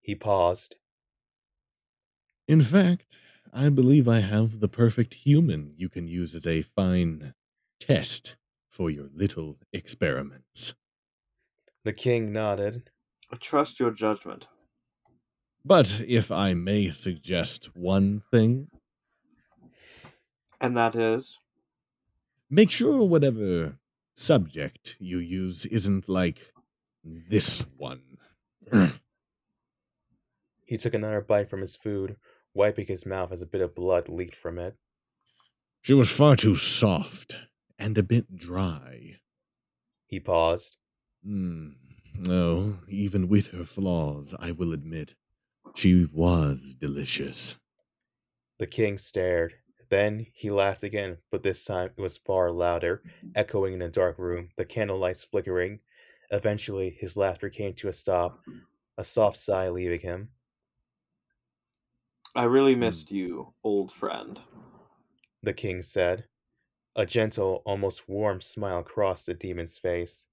He paused. In fact, I believe I have the perfect human you can use as a fine test for your little experiments. The king nodded. I trust your judgment. But if I may suggest one thing, And that is? make sure whatever subject you use isn't like this one. He took another bite from his food, wiping his mouth as a bit of blood leaked from it. She was far too soft and a bit dry. He paused. Hmm. No, even with her flaws, I will admit, she was delicious. The king stared. Then he laughed again, but this time it was far louder, echoing in the dark room, the candlelights flickering. Eventually, his laughter came to a stop, a soft sigh leaving him. I really hmm. missed you, old friend. The king said. A gentle, almost warm smile crossed the demon's face.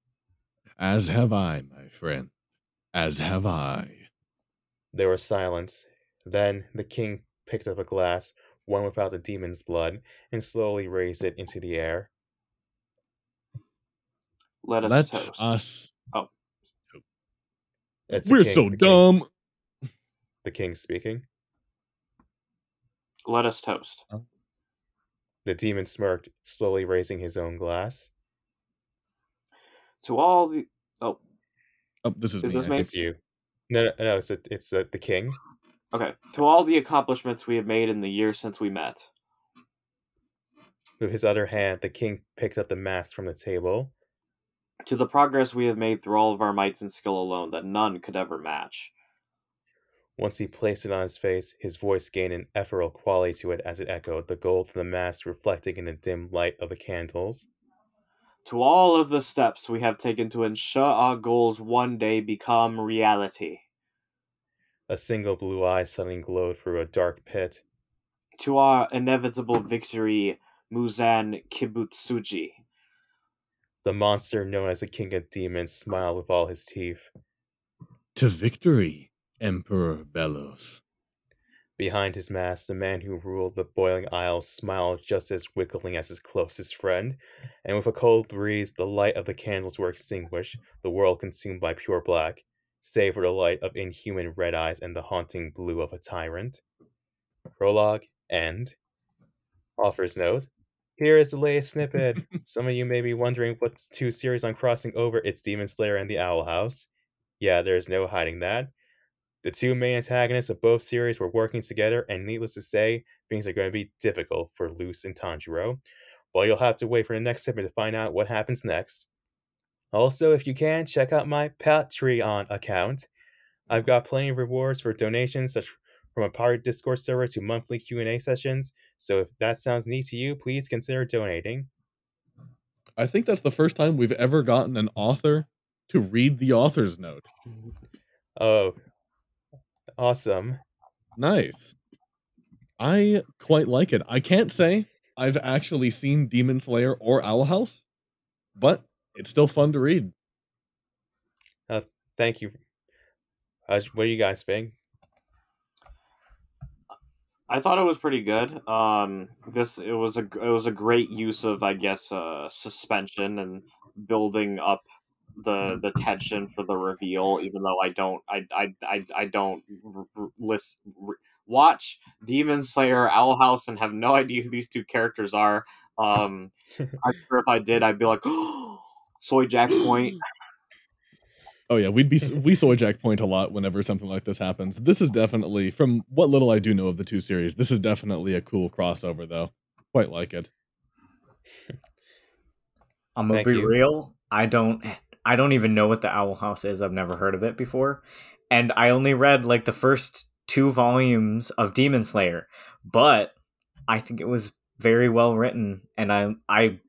As have I, my friend. As have I. There was silence. Then the king picked up a glass, one without the demon's blood, and slowly raised it into the air. Let us Let toast. us. Oh. That's We're king- so the king- dumb. the king speaking. Let us toast. The demon smirked, slowly raising his own glass. To all the. Oh, Oh, this is, Is me. this me? It's you. No, no, no it's a, it's uh the king. okay. To all the accomplishments we have made in the years since we met. With his other hand, the king picked up the mask from the table. To the progress we have made through all of our might and skill alone that none could ever match. Once he placed it on his face, his voice gained an ethereal quality to it as it echoed, the gold of the mask reflecting in the dim light of the candles. To all of the steps we have taken to ensure our goals one day become reality. A single blue eye suddenly glowed through a dark pit. To our inevitable victory, Muzan Kibutsuji. The monster known as the King of Demons smiled with all his teeth. To victory, Emperor Belos. Behind his mask, the man who ruled the Boiling Isles smiled just as wickedly as his closest friend, and with a cold breeze, the light of the candles were extinguished, the world consumed by pure black, save for the light of inhuman red eyes and the haunting blue of a tyrant. Prologue, end. Author's note Here is the latest snippet. Some of you may be wondering what's two series on crossing over. It's Demon Slayer and the Owl House. Yeah, there's no hiding that. The two main antagonists of both series were working together, and needless to say, things are going to be difficult for Luz and Tanjiro. Well, you'll have to wait for the next segment to find out what happens next. Also, if you can, check out my Patreon account. I've got plenty of rewards for donations, such from a pirate Discord server to monthly Q&A sessions. So if that sounds neat to you, please consider donating. I think that's the first time we've ever gotten an author to read the author's note. Oh, awesome. Nice. I quite like it. I can't say I've actually seen Demon Slayer or Owl House, but it's still fun to read. Uh, thank you. Uh, what do you guys think? I thought it was pretty good. Um, this it was a it was a great use of I guess uh, suspension and building up the the tension for the reveal. Even though I don't I I I, I don't r- r- list r- watch Demon Slayer Owl House and have no idea who these two characters are. Um, I'm sure if I did, I'd be like, Soy Jack Point. Oh yeah, we'd be we soy jack point a lot whenever something like this happens. This is definitely from what little I do know of the two series. This is definitely a cool crossover though. Quite like it. I'm gonna Thank be you. real. I don't. I don't even know what the Owl House is. I've never heard of it before, and I only read like the first two volumes of Demon Slayer. But I think it was very well written, and I, I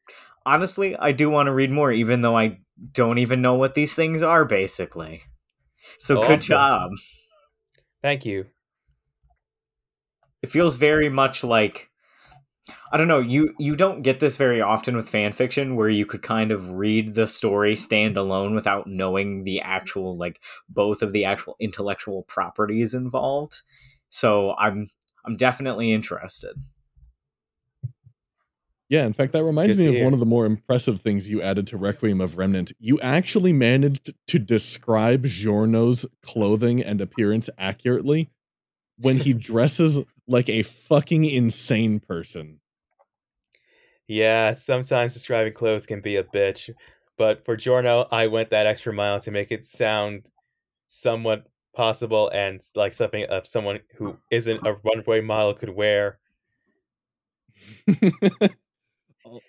honestly, I do want to read more, even though I don't even know what these things are. Basically, so good job. Thank you. it feels very much like I don't know, you you don't get this very often with fan fiction where you could kind of read the story stand alone without knowing the actual like both of the actual intellectual properties involved. So I'm I'm definitely interested. Yeah, in fact, that reminds Good me of one of the more impressive things you added to Requiem of Remnant. You actually managed to describe Giorno's clothing and appearance accurately when he dresses like a fucking insane person. Yeah, sometimes describing clothes can be a bitch, but for Giorno, I went that extra mile to make it sound somewhat possible and like something of someone who isn't a runway model could wear.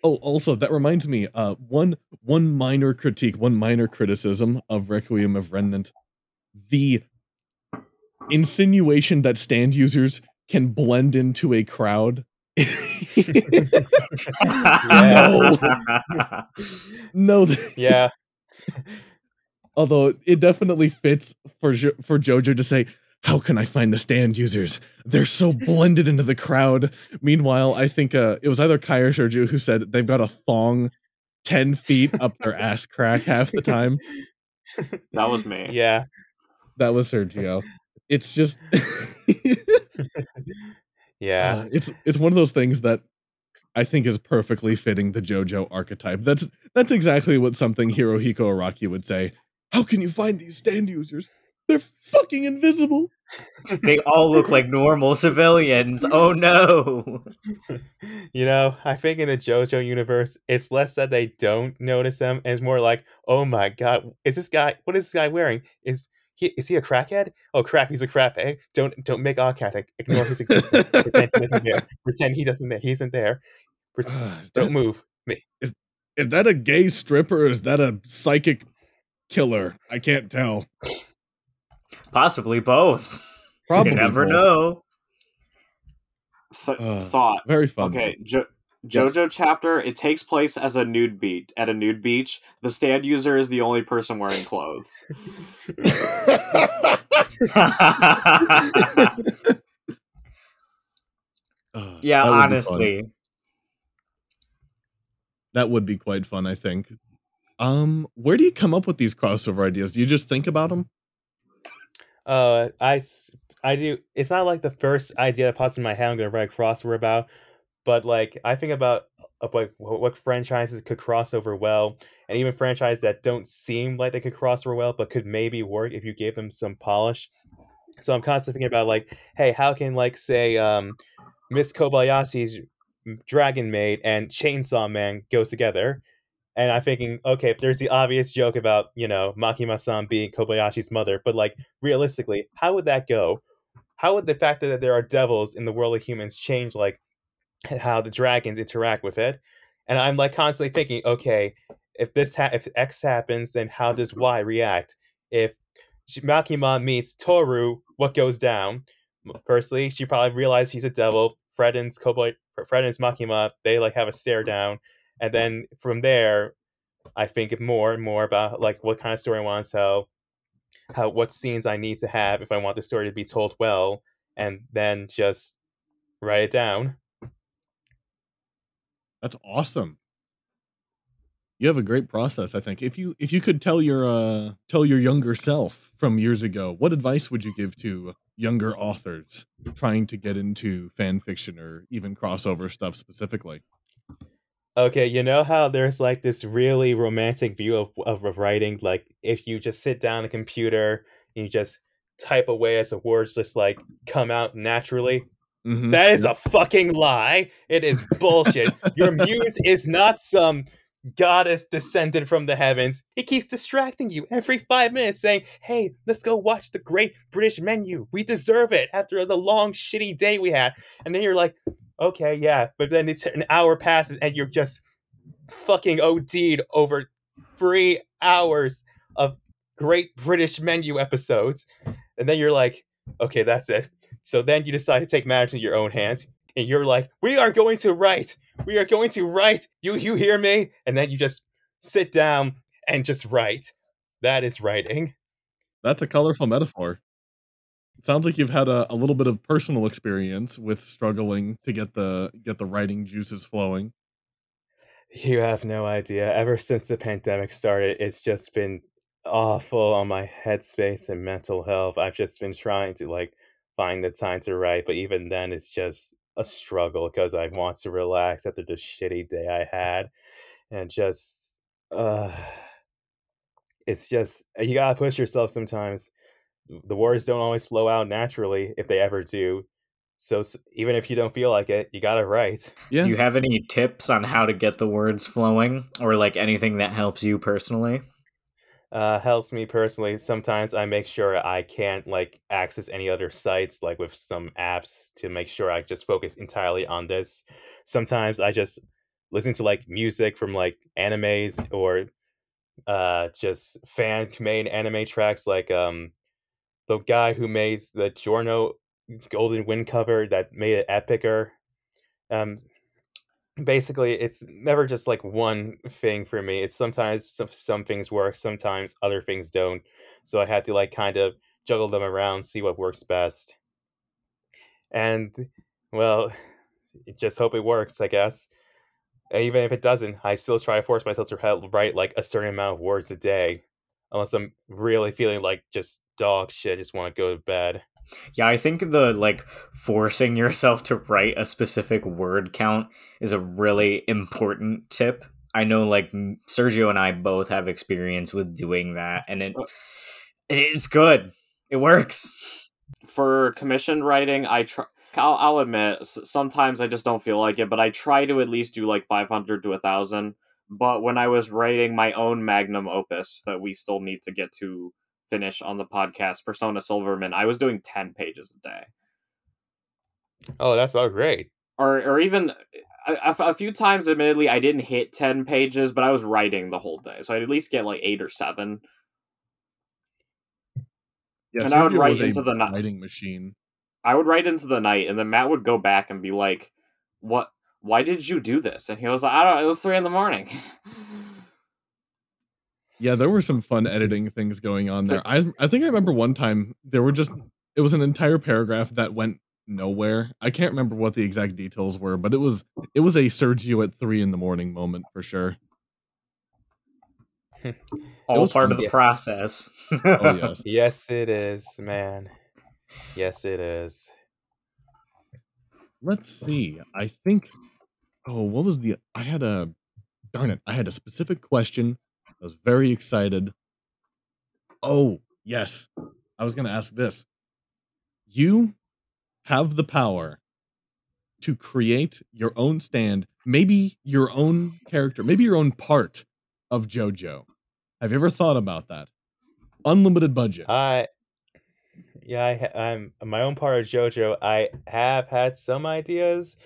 oh, also that reminds me, uh one one minor critique, one minor criticism of Requiem of Remnant. The insinuation that stand users can blend into a crowd. No, th- Yeah, although it definitely fits for jo- for Jojo to say, "How can I find the stand users? They're so blended into the crowd." Meanwhile, I think uh, it was either Kai or Sergio who said they've got a thong ten feet up their ass crack half the time. That was me. yeah, That was Sergio. It's just, yeah. uh, it's it's one of those things that I think is perfectly fitting the JoJo archetype. That's that's exactly what something Hirohiko Araki would say. How can you find these stand users? They're fucking invisible. they all look like normal civilians. Oh no. you know, I think in the JoJo universe, it's less that they don't notice them, and it's more like, oh my god, is this guy? What is this guy wearing? Is he? Is he a crackhead? Oh crap, he's a crackhead. Don't don't make eye contact. Ignore his existence. Pretend he isn't there. Pretend he doesn't. He isn't there. Pret- Uh, don't that, move. Me. Is that a gay stripper or is that a psychic killer? I can't tell. Possibly both. Probably you never both. know. Th- Uh, thought. Very fun. Okay, jo- Yes. JoJo chapter. It takes place as a nude beach at a nude beach. The stand user is the only person wearing clothes. Uh, yeah, that would be fun. honestly. that would be quite fun. I think. Um, where do you come up with these crossover ideas? Do you just think about them? Uh, I I do. It's not like the first idea that pops in my head. I'm gonna write a crossover about, but like I think about uh, like what franchises could cross over well, and even franchises that don't seem like they could cross over well, but could maybe work if you gave them some polish. So I'm constantly thinking about like, hey, how can like say um, Miss Kobayashi's Dragon Maid and Chainsaw Man goes together. And I'm thinking, okay, there's the obvious joke about, you know, Makima-san being Kobayashi's mother, but like realistically, how would that go? How would the fact that there are devils in the world of humans change like how the dragons interact with it? And I'm like constantly thinking, okay, if this ha- if X happens, then how does Y react? If Makima meets Toru, what goes down? Firstly, she probably realized she's a devil. Fred and Koboy, Fred and Makima, they like have a stare down, and then from there, I think more and more about like what kind of story I want to tell, how what scenes I need to have if I want the story to be told well, and then just write it down. That's awesome. You have a great process, I think. If you if you could tell your uh tell your younger self from years ago, what advice would you give to younger authors trying to get into fan fiction or even crossover stuff specifically? Okay, you know how there's like this really romantic view of, of, of writing, like if you just sit down a computer and you just type away as the words just like come out naturally. Mhm. That is a fucking lie. It is bullshit. Your muse is not some goddess descended from the heavens. He keeps distracting you every five minutes, saying, Hey, let's go watch the great British menu. We deserve it after the long, shitty day we had. And then you're like, Okay, yeah. But then it's an hour passes and you're just fucking OD'd over three hours of great British menu episodes. And then you're like, Okay, that's it. So then you decide to take matters in your own hands. And you're like, we are going to write. We are going to write. You you hear me? And then you just sit down and just write. That is writing. That's a colorful metaphor. It sounds like you've had a, a little bit of personal experience with struggling to get the get the writing juices flowing. You have no idea. Ever since the pandemic started, it's just been awful on my headspace and mental health. I've just been trying to like find the time to write, but even then it's just a struggle because I want to relax after the shitty day I had and just uh it's just you gotta push yourself sometimes. The words don't always flow out naturally if they ever do. So even if you don't feel like it, you gotta write. Yeah. Do you have any tips on how to get the words flowing or like anything that helps you personally? Uh helps me personally. Sometimes i make sure i can't like access any other sites like with some apps to make sure i just focus entirely on this. Sometimes i just listen to like music from like animes or uh just fan made anime tracks like um the guy who made the Giorno Golden Wind cover that made it epicer. Um basically it's never just like one thing for me it's sometimes some, some things work sometimes other things don't so i had to like kind of juggle them around see what works best. And well just hope it works i guess. And even if it doesn't i still try to force myself to write like a certain amount of words a day unless i'm really feeling like just dog shit just want to go to bed Yeah, I think the like forcing yourself to write a specific word count is a really important tip. I know like Sergio and I both have experience with doing that and it it's good. It works. for commission writing i try I'll, I'll admit sometimes i just don't feel like it but i try to at least do like 500 to 1000 but when i was writing my own magnum opus that we still need to get to finish on the podcast persona silverman i was doing 10 pages a day oh that's all great or or even a, a- a few times admittedly i didn't hit 10 pages but i was writing the whole day so i'd at least get like 8 or 7 Yeah, And I would write into the ni- writing machine. I would write into the night, and then Matt would go back and be like, "What? Why did you do this?" And he was like, "I don't. know, It was three in the morning." Yeah, there were some fun editing things going on there. I I think I remember one time there were just it was an entire paragraph that went nowhere. I can't remember what the exact details were, but it was it was a Sergio at three in the morning moment for sure. All was part fun. of the Yeah. process. Oh yes. yes it is man yes it is Let's see. I think oh, what was the I had a darn it. I had a specific question. I was very excited. Oh, yes. I was going to ask this. You have the power to create your own stand, maybe your own character, maybe your own part of JoJo. Have you ever thought about that? Unlimited budget. I yeah, I, I'm my own part of JoJo. I have had some ideas.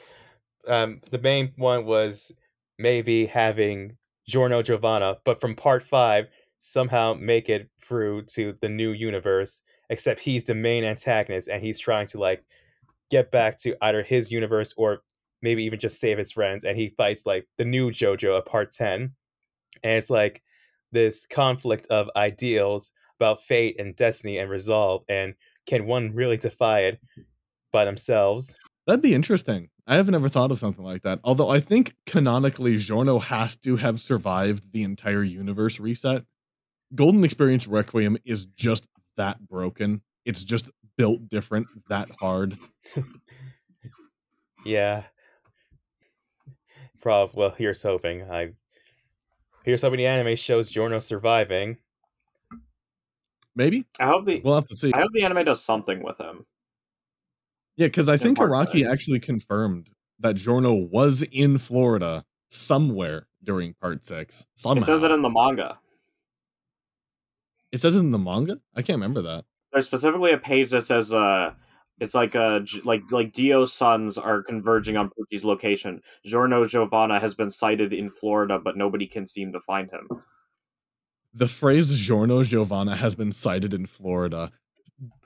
Um, the main one was maybe having Giorno Giovanna, but from part five, somehow make it through to the new universe. Except he's the main antagonist, and he's trying to like get back to either his universe or maybe even just save his friends. And he fights like the new JoJo at part ten, and it's like this conflict of ideals about fate and destiny and resolve and can one really defy it by themselves That'd be interesting. I haven't ever thought of something like that. Although I think canonically, Giorno has to have survived the entire universe reset. Golden Experience Requiem is just that broken. It's just built different, that hard. yeah prob well here's hoping i here's hoping the anime shows Giorno surviving Maybe I hope the we'll have to see. I hope the anime does something with him. Yeah, because I think Araki actually confirmed that Giorno was in Florida somewhere during part six. Somehow. It says it in the manga. It says it in the manga? I can't remember that. There's specifically a page that says uh it's like uh like like Dio's sons are converging on Pucci's location. Giorno Giovanna has been sighted in Florida, but nobody can seem to find him. The phrase Giorno Giovanna has been sighted in Florida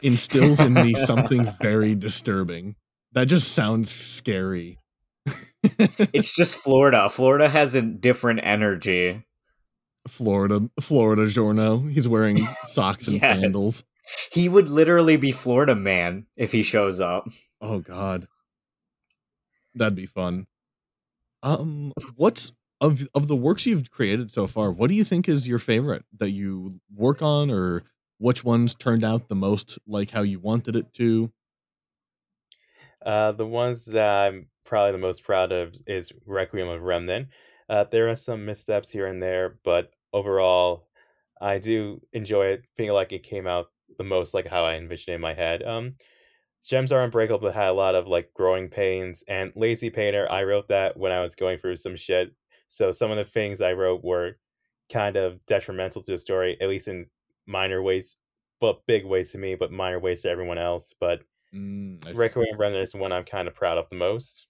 instills in me something very disturbing. That just sounds scary. It's just Florida. Florida has a different energy. Florida, Florida Giorno. He's wearing socks and Yes. sandals. He would literally be Florida man if he shows up. Oh God, that'd be fun. Um, what's of of the works you've created so far? What do you think is your favorite that you work on, or which ones turned out the most like how you wanted it to? Uh, the ones that I'm probably the most proud of is Requiem of Remnant. Uh, there are some missteps here and there, but overall, I do enjoy it. Feeling like it came out the most like how I envisioned it in my head. Um, Gems Are Unbreakable had a lot of like growing pains, and Lazy Painter. I wrote that when I was going through some shit. So some of the things I wrote were kind of detrimental to the story, at least in minor ways, but big ways to me, but minor ways to everyone else. But Mm. Requiem Remnant is one I'm kind of proud of the most.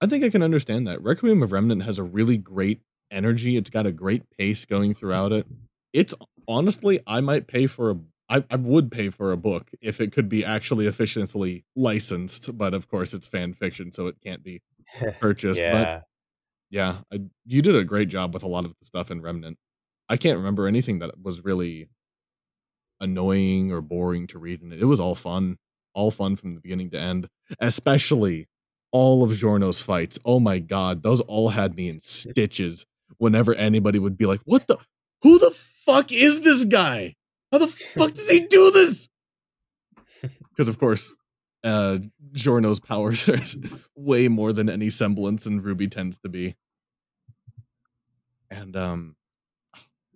I think I can understand that. Requiem of Remnant has a really great energy. It's got a great pace going throughout it. It's honestly, I might pay for a I, I would pay for a book if it could be actually efficiently licensed, but of course it's fan fiction, so it can't be purchased. But yeah. yeah, I, you did a great job with a lot of the stuff in Remnant. I can't remember anything that was really annoying or boring to read in it. It was all fun, all fun from the beginning to end, especially all of Giorno's fights. Oh my god, those all had me in stitches whenever anybody would be like, "What the who the fuck is this guy? How the fuck does he do this?" Because of course, uh Giorno's powers are way more than any semblance in RWBY tends to be. And um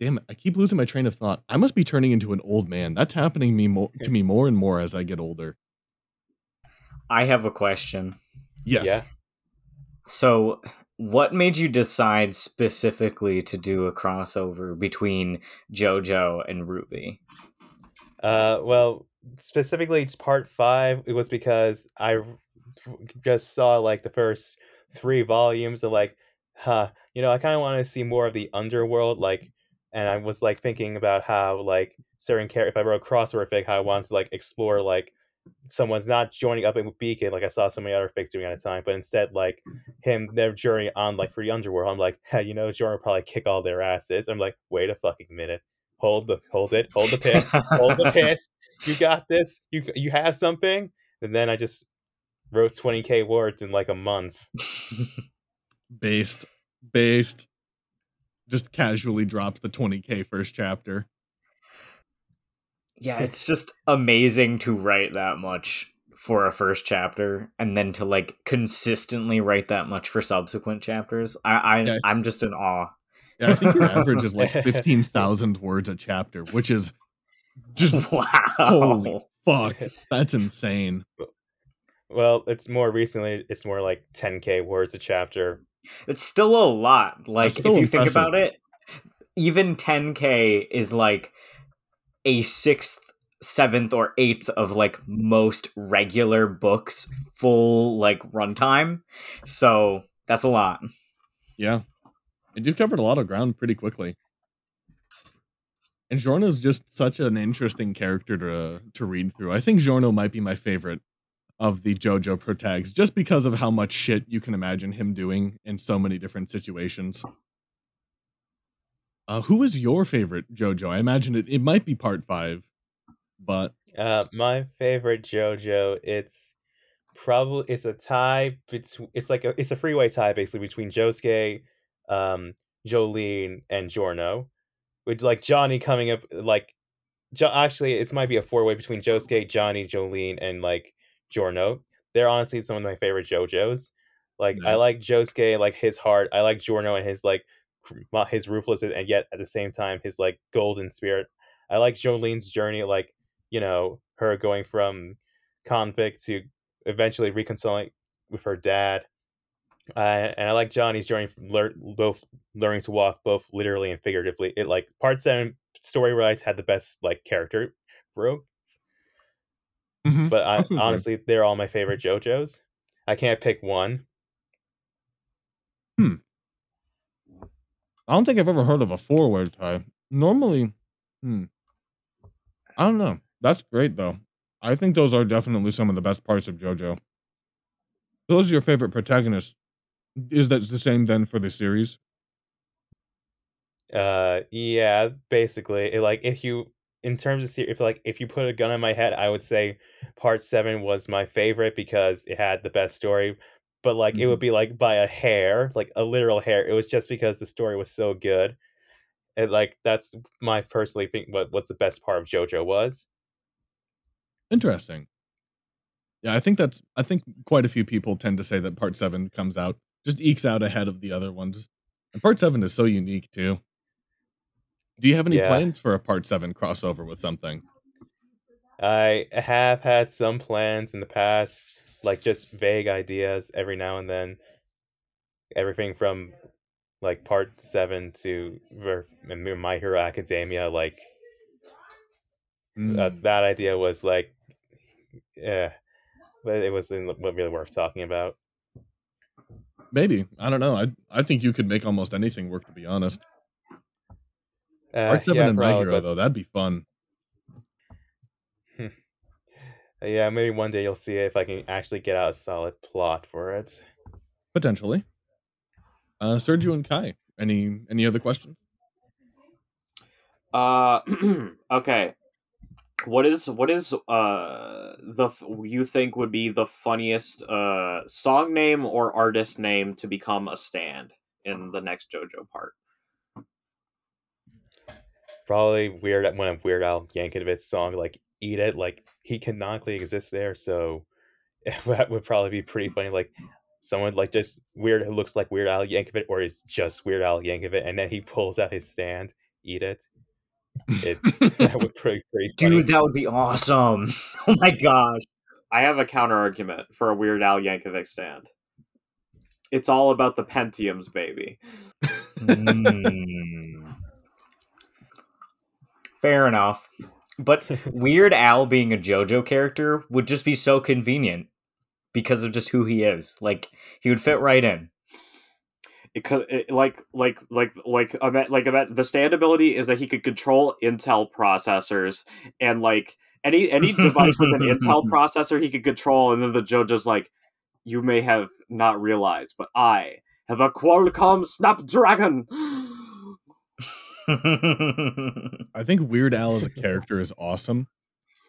damn it, I keep losing my train of thought. I must be turning into an old man. That's happening me more to me more and more as I get older. I have a question. Yes. Yeah. So, what made you decide specifically to do a crossover between JoJo and RWBY? Uh, well, specifically it's part five. It was because I just saw like the first three volumes of like, huh, you know, I kind of want to see more of the underworld, like, and I was like thinking about how like certain character, if I wrote a crossover fic, how I wanted to like explore like someone's not joining up in Beacon, like I saw so many other fics doing at a time, but instead like him their journey on like for the underworld. I'm like, hey, you know, Jordan will probably kick all their asses. I'm like, wait a fucking minute. Hold the hold it, hold the piss, hold the piss. You got this. You you have something. And then I just wrote 20k words in like a month. Based based just casually drops the 20k first chapter. yeah, it's just amazing to write that much for a first chapter and then to like consistently write that much for subsequent chapters. I, I Yeah, I I'm just in awe. Yeah, I think your average is like 15,000 words a chapter, which is just wow. holy fuck. That's insane. well, it's more recently. It's more like 10k words a chapter. It's still a lot. Like if you think about it, even 10k is like a sixth, seventh, or eighth of like most regular books full like runtime. So that's a lot. Yeah. And you've covered a lot of ground pretty quickly. And Giorno's just such an interesting character to to read through. I think Giorno might be my favorite of the JoJo protags, just because of how much shit you can imagine him doing in so many different situations. Uh, who is your favorite JoJo? I imagine it, it might be part five, but Uh, my favorite JoJo. It's probably it's a tie between. It's like a it's a freeway tie basically between Josuke, um, Jolyne, and Giorno, With like Johnny coming up like, jo- actually it might be a four way between Josuke, Johnny, Jolyne, and like Giorno. They're honestly some of my favorite JoJos. Like I Nice. like Josuke, like his heart. I like Giorno and his like his ruthless and yet at the same time his like golden spirit. I like Jolyne's journey, like you know her going from convict to eventually reconciling with her dad. Uh, and I like Johnny's journey from lear- both learning to walk, both literally and figuratively. It like part seven story wise had the best like character growth, but I, honestly, they're all my favorite JoJos. I can't pick one. Hmm. I don't think I've ever heard of a four way tie. Normally, hmm. I don't know. That's great though. I think those are definitely some of the best parts of JoJo. Those are your favorite protagonists. Is that the same then for the series? Uh, yeah, basically, it, like if you in terms of if like if you put a gun in my head, I would say part seven was my favorite because it had the best story. But like it would mm-hmm. be like by a hair, like a literal hair. It was just because the story was so good. And like that's my personally think what what's the best part of JoJo was. Interesting. Yeah, I think that's I think quite a few people tend to say that part seven comes out, just ekes out ahead of the other ones. And part seven is so unique too. Do you have any Yeah. plans for a part seven crossover with something? I have had some plans in the past, like just vague ideas every now and then. Everything from like part seven to My Hero Academia, like uh, Mm, that idea was like, yeah, but it wasn't really worth talking about. maybe. I don't know. I I think you could make almost anything work to be honest. Uh, Part seven yeah, and My Hero but, though, that'd be fun. uh, yeah, maybe one day you'll see if I can actually get out a solid plot for it. Potentially. Uh Sergio and Kai. Any any other questions? Uh, okay. What is what is uh the you think would be the funniest uh song name or artist name to become a stand in the next JoJo part? Probably weird one of Weird Al Yankovic's song, like "Eat It." Like he canonically exists there, so that would probably be pretty funny. Like someone like just weird who looks like Weird Al Yankovic, or is just Weird Al Yankovic, and then he pulls out his stand, "Eat It." It's that would pretty pretty funny. Dude, that would be awesome. Oh my gosh. I have a counter argument for a Weird Al Yankovic stand. It's all about the Pentiums, baby. Mm. Fair enough. But Weird Al being a JoJo character would just be so convenient because of just who he is. Like he would fit right in. It could it, like like like like like I meant the stand ability is that he could control Intel processors and like any any device with an Intel processor he could control, and then the JoJo's like, you may have not realized, but I have a Qualcomm Snapdragon. I think Weird Al as a character is awesome,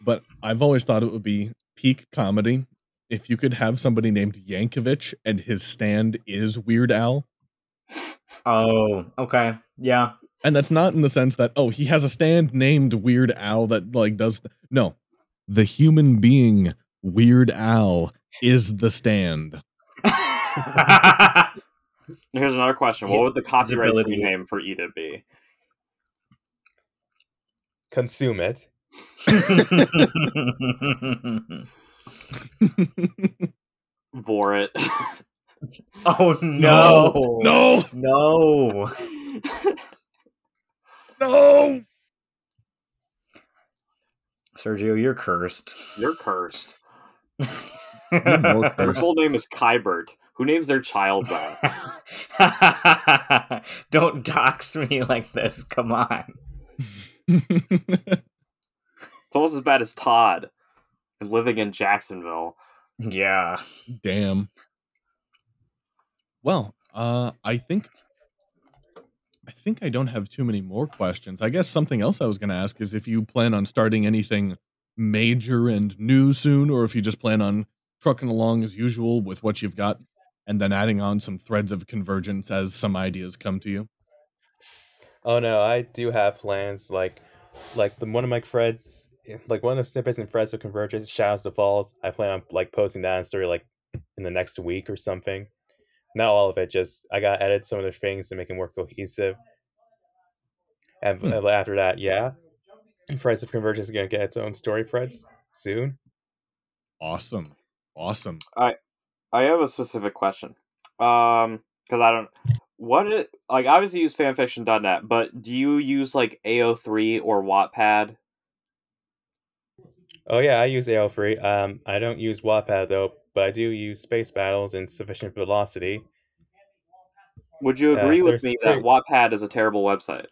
but I've always thought it would be peak comedy if you could have somebody named Yankovic and his stand is Weird Al. oh, okay. Yeah. And that's not in the sense that oh he has a stand named Weird Al that like does no. The human being Weird Al is the stand. Here's another question: What would the copyright visibility. name for Eda be? Consume it. Vor it. Oh no. No, No. no. Sergio, you're cursed. You're cursed. more Her full name is Kybert. Who names their child that? Don't dox me like this. Come on. It's almost as bad as Todd and living in Jacksonville. Yeah. Damn. Well, uh, I think I think I don't have too many more questions. I guess something else I was going to ask is if you plan on starting anything major and new soon, or if you just plan on trucking along as usual with what you've got, and then adding on some threads of convergence as some ideas come to you. Oh no, I do have plans. Like, like the one of my threads, like one of the snippets and threads of Convergence, Shadows to Falls. I plan on like posting that in story like in the next week or something. Not all of it, just I got to edit some of the things to make it more cohesive. And Hmm. after that, yeah, Threads of Convergence is gonna get its own story threads soon. Awesome, awesome. I I have a specific question. Um, because I don't. What it like? Obviously, use fanfiction.net, but do you use like AO3 or Wattpad? Oh yeah, I use AO3. Um, I don't use Wattpad though, but I do use Space Battles and Sufficient Velocity. Would you agree with me that. Wattpad is a terrible website?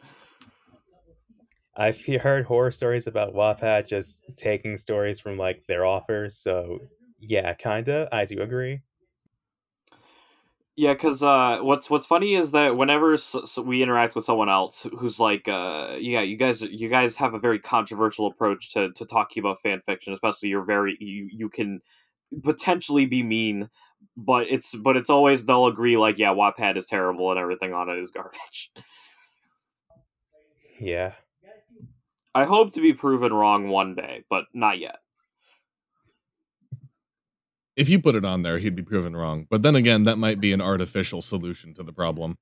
I've heard horror stories about Wattpad just taking stories from like their authors, so yeah, kinda. I do agree. Yeah, because uh, what's what's funny is that whenever s- s- we interact with someone else who's like, uh, yeah, you guys you guys have a very controversial approach to, to talking about fan fiction, especially you're very you you can potentially be mean, but it's but it's always they'll agree like, yeah, Wattpad is terrible and everything on it is garbage. Yeah. I hope to be proven wrong one day, but not yet. If you put it on there, he'd be proven wrong. But then again, that might be an artificial solution to the problem.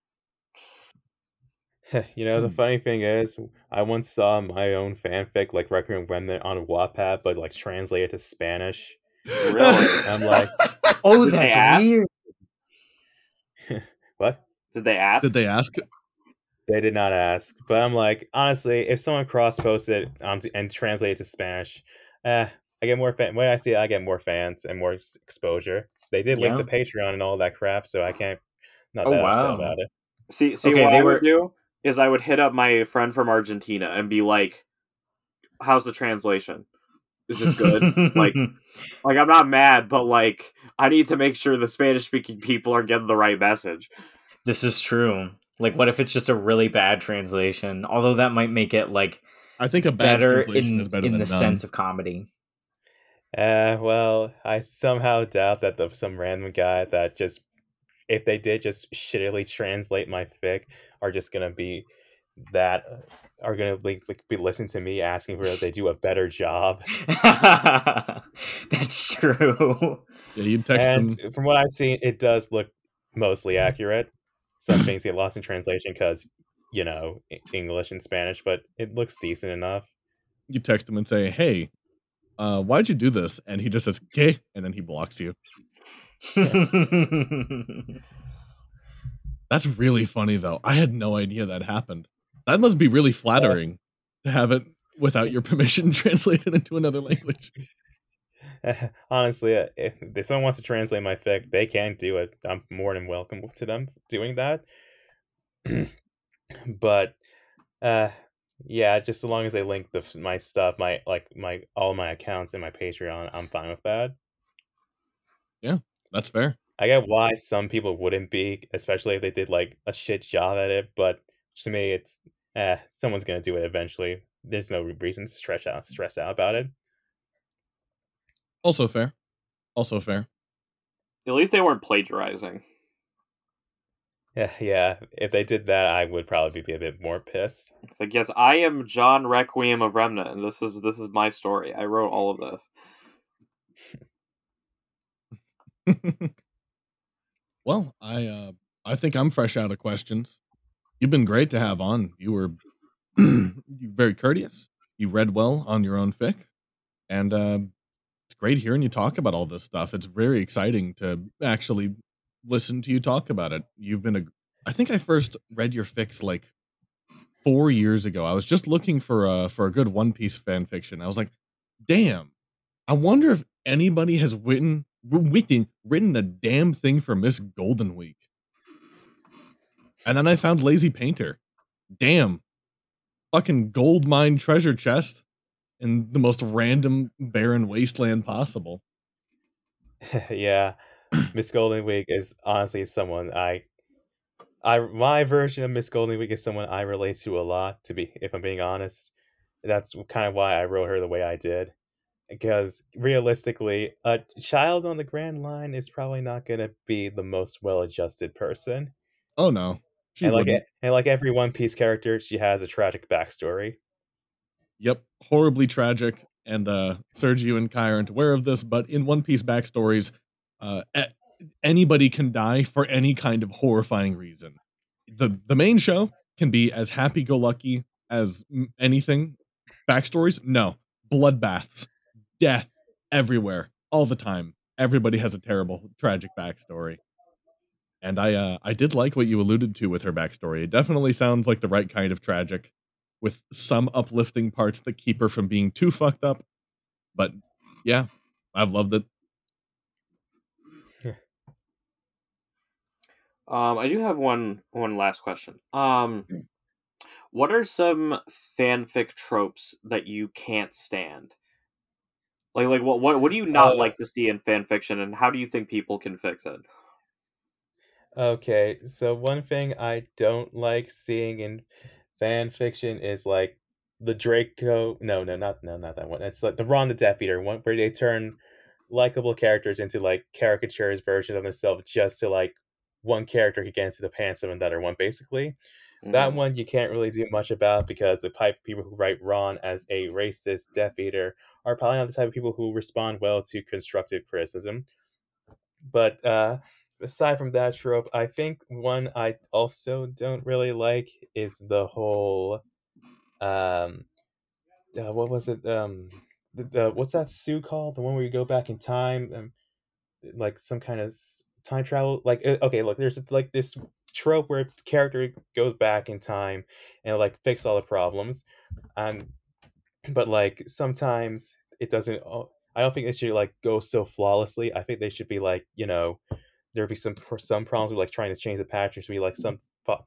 you know, the Hmm. funny thing is, I once saw my own fanfic, like Requiem Remnant, on Wattpad, but like translated to Spanish. Really? I'm like- Oh, Did they that's ask? weird. What? Did they ask? Did they ask? They did not ask, but I'm like, honestly, if someone cross posted um, and translated to Spanish, eh, I get more fan. When I see it, I get more fans and more exposure. They did link Yeah. the Patreon and all that crap, so I can't not Oh, that upset wow. about it. See, see Okay, what they I were- would do is I would hit up my friend from Argentina and be like, "How's the translation? Is this good?" like, like I'm not mad, but like I need to make sure the Spanish speaking people are getting the right message. this is true. Like, what if it's just a really bad translation? Although that might make it like I think a bad better translation in is better in than the none. sense of comedy. Uh, well, I somehow doubt that the some random guy that just, if they did just shittily translate my fic, are just gonna be that are gonna like, like be listening to me asking for that they do a better job. That's true. Yeah, you'd text and them. from what I've seen, it does look mostly accurate. Some things get lost in translation because you know English and Spanish, but it looks decent enough. You text them and say, "Hey, uh, why'd you do this?" And he just says, "Okay," and then he blocks you. That's really funny, though. I had no idea that happened. That must be really flattering to have it without your permission translated into another language. Honestly, uh, if, if someone wants to translate my fic, they can do it. I'm more than welcome to them doing that. but uh yeah, just so long as they link the my stuff, my like my all my accounts and my Patreon, I'm fine with that. Yeah, that's fair. I get why some people wouldn't be, especially if they did like a shit job at it. But to me, it's eh, someone's gonna do it eventually. There's no reason to stress out, stress out about it. Also fair. Also fair. At least they weren't plagiarizing. Yeah, yeah. If they did that, I would probably be a bit more pissed. It's like, yes, I am John Requiem of Remnant, and this is this is my story. I wrote all of this. well, I uh, I think I'm fresh out of questions. You've been great to have on. You were you very courteous. You read well on your own fic, and uh, it's great hearing you talk about all this stuff. It's very exciting to actually listen to you talk about it. You've been a I think I first read your fix like 4 years ago. I was just looking for a for a good One Piece fan fiction. I was like, "Damn. I wonder if anybody has written written written a damn thing for Miss Golden Week." And then I found Lazy Painter. Damn. Fucking gold mine treasure chest in the most random barren wasteland possible. yeah, Miss Golden Week is honestly someone I, I my version of Miss Golden Week is someone I relate to a lot. To be, if I'm being honest, that's kind of why I wrote her the way I did. Because realistically, a child on the Grand Line is probably not going to be the most well-adjusted person. Oh no, she and like and like every One Piece character, she has a tragic backstory. Yep, horribly tragic. And uh, Sergio and Kai aren't aware of this, but in One Piece backstories, uh, anybody can die for any kind of horrifying reason. the The main show can be as happy go lucky as anything. Backstories, no, bloodbaths, death everywhere, all the time. Everybody has a terrible, tragic backstory. And I, uh, I did like what you alluded to with her backstory. It definitely sounds like the right kind of tragic with some uplifting parts that keep her from being too fucked up. But yeah, I've loved it. Um, I do have one one last question. Um, mm. what are some fanfic tropes that you can't stand? Like, like what what what do you not uh, like to see in fanfiction, and how do you think people can fix it? Okay, so one thing I don't like seeing in fan fiction is like the Draco. No, no, not no, not that one. It's like the Ron the Death Eater one, where they turn likable characters into like caricatures version of themselves just to like one character can get into the pants of another one. Basically, mm-hmm. that one you can't really do much about because the type of people who write Ron as a racist Death Eater are probably not the type of people who respond well to constructive criticism. But uh, aside from that trope, I think one I also don't really like is the whole um uh, what was it um the, the, what's that suit called the one where you go back in time um, like some kind of time travel like uh, okay look there's like this trope where character goes back in time and like fix all the problems and but like sometimes it doesn't i don't think it should like go so flawlessly i think they should be like you know there'd be some some problems with like trying to change the patch. There'd be like some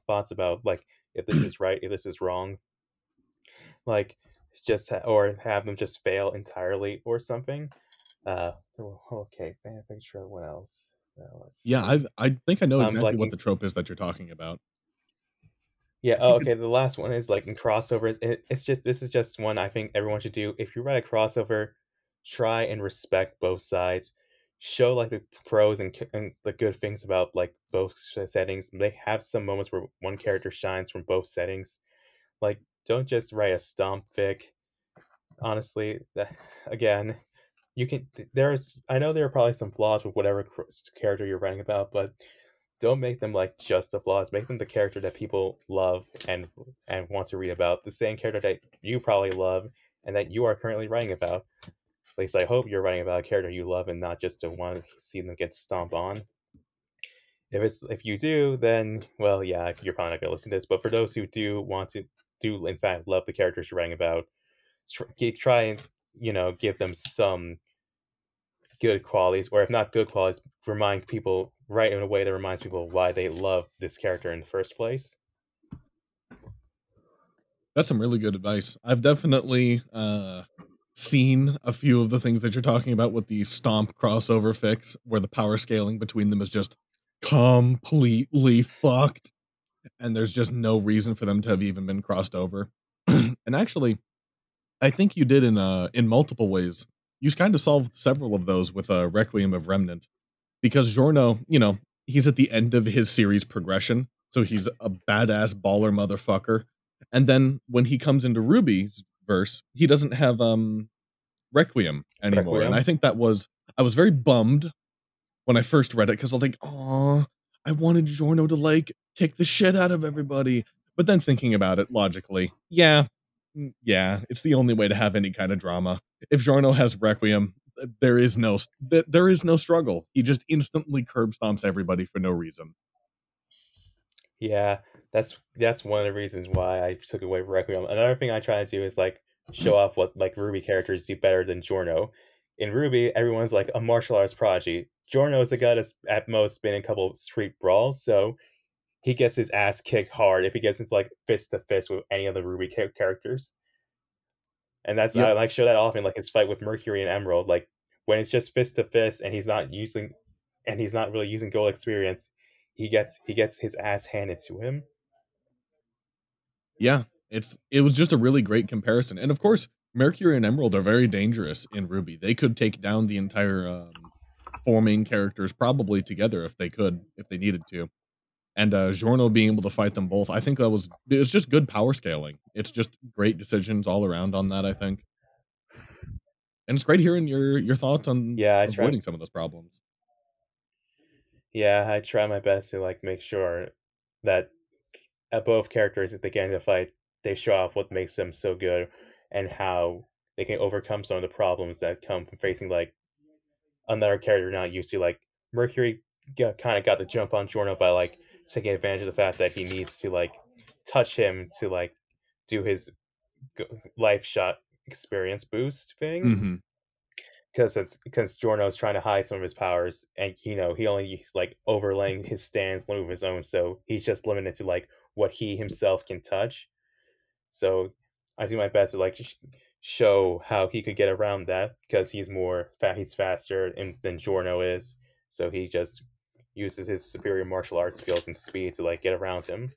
thoughts about like if this is right, if this is wrong, like just ha- or have them just fail entirely or something. Uh, oh, okay, fanfic trope. What else? Uh, yeah, I I think I know um, exactly um, like what in, the trope is that you're talking about. Yeah. Oh, okay. the last one is like in crossovers. It, it's just this is just one I think everyone should do. If you write a crossover, try and respect both sides show like the pros and, and the good things about like both settings. They have some moments where one character shines from both settings. Like, don't just write a stomp fic. Honestly, that, again, you can. There's, I know there are probably some flaws with whatever character you're writing about, but don't make them like just the flaws. Make them the character that people love and and want to read about. The same character that you probably love and that you are currently writing about. At least I hope you're writing about a character you love and not just to want to see them get stomped on. If it's if you do, then well, yeah, you're probably not gonna listen to this. But for those who do want to do in fact love the characters you're writing about, try and you know give them some good qualities, or if not good qualities, remind people right in a way that reminds people why they love this character in the first place. That's some really good advice. I've definitely uh seen a few of the things that you're talking about with the stomp crossover fix where the power scaling between them is just completely fucked and there's just no reason for them to have even been crossed over and actually i think you did in uh in multiple ways you kind of solved several of those with a uh, requiem of remnant because Giorno, you know he's at the end of his series progression so he's a badass baller motherfucker and then when he comes into ruby's verse, he doesn't have um Requiem anymore. Requiem. And I think that was I was very bummed when I first read it because I was like, oh, I wanted Giorno to like kick the shit out of everybody. But then thinking about it logically, yeah, mm, yeah, it's the only way to have any kind of drama. If Giorno has Requiem, there is no there is no struggle. He just instantly curb stomps everybody for no reason. Yeah, that's that's one of the reasons why I took away Requiem. Another thing I try to do is like show off what like RWBY characters do better than Giorno. In RWBY, everyone's like a martial arts prodigy. Giorno is a guy that's at most been in a couple street brawls, so he gets his ass kicked hard if he gets into like fist to fist with any of the RWBY characters. And that's yep. I like show that often, like his fight with Mercury and Emerald. Like when it's just fist to fist and he's not using and he's not really using Gold Experience, he gets he gets his ass handed to him. Yeah, it's it was just a really great comparison, and of course, Mercury and Emerald are very dangerous in RWBY. They could take down the entire um, four main characters probably together if they could, if they needed to. And uh, Giorno being able to fight them both, I think that was it's just good power scaling. It's just great decisions all around on that. I think, and it's great hearing your your thoughts on yeah, I avoiding try. some of those problems. Yeah, I try my best to like make sure that at both characters at the end of the fight, they show off what makes them so good and how they can overcome some of the problems that come from facing like another character not used to. Like Mercury kind of got the jump on Giorno by like taking advantage of the fact that he needs to like touch him to like do his life shot experience boost thing. Mm-hmm because it's because Giorno's trying to hide some of his powers, and you know he only he's like overlaying his stance of his own, so he's just limited to like what he himself can touch. So I do my best to like just show how he could get around that because he's more fat, he's faster in, than Giorno is, so he just uses his superior martial arts skills and speed to like get around him.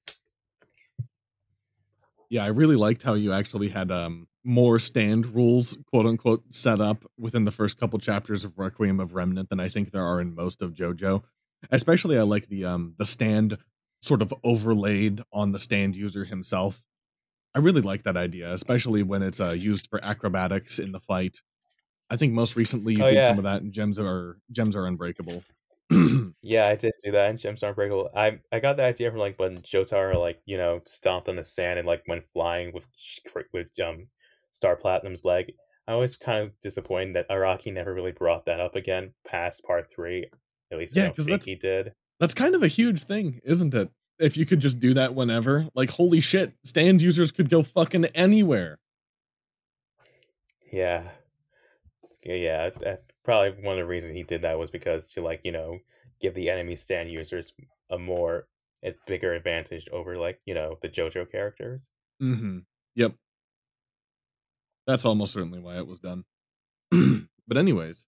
Yeah, I really liked how you actually had um more stand rules, quote unquote, set up within the first couple chapters of Requiem of Remnant than I think there are in most of JoJo. Especially, I like the um the stand sort of overlaid on the stand user himself. I really like that idea, especially when it's uh, used for acrobatics in the fight. I think most recently you oh, did yeah. some of that in Gems are Gems are Unbreakable. yeah, I did do that in Gems Unbreakable. I I got the idea from like when Jotaro like you know stomped on the sand and like went flying with with um Star Platinum's leg. I was kind of disappointed that Araki never really brought that up again past part three. At least yeah, because that's he did. That's kind of a huge thing, isn't it? If you could just do that whenever, like holy shit, stand users could go fucking anywhere. Yeah, yeah. Probably one of the reasons he did that was because to like you know give the enemy stand users a more a bigger advantage over like you know the JoJo characters. Mm-hmm. Yep. That's almost certainly why it was done. but anyways,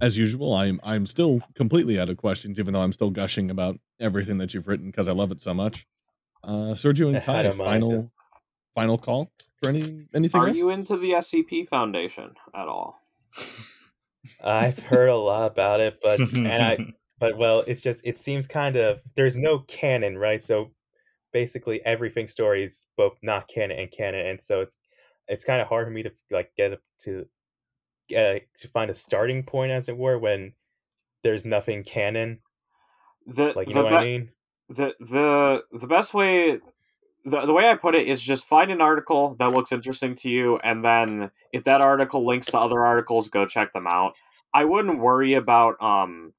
as usual, I'm I'm still completely out of questions, even though I'm still gushing about everything that you've written because I love it so much. Uh, Sergio and Kai, final final call for any anything. Are else? you into the SCP Foundation at all? I've heard a lot about it, but and I but well, it's just it seems kind of there's no canon, right? So basically everything story is both not canon and canon, and so it's it's kind of hard for me to like get to get to find a starting point, as it were, when there's nothing canon. The like you know be- what I mean. The the the best way the, the way I put it is just find an article that looks interesting to you, and then if that article links to other articles, go check them out. I wouldn't worry about um,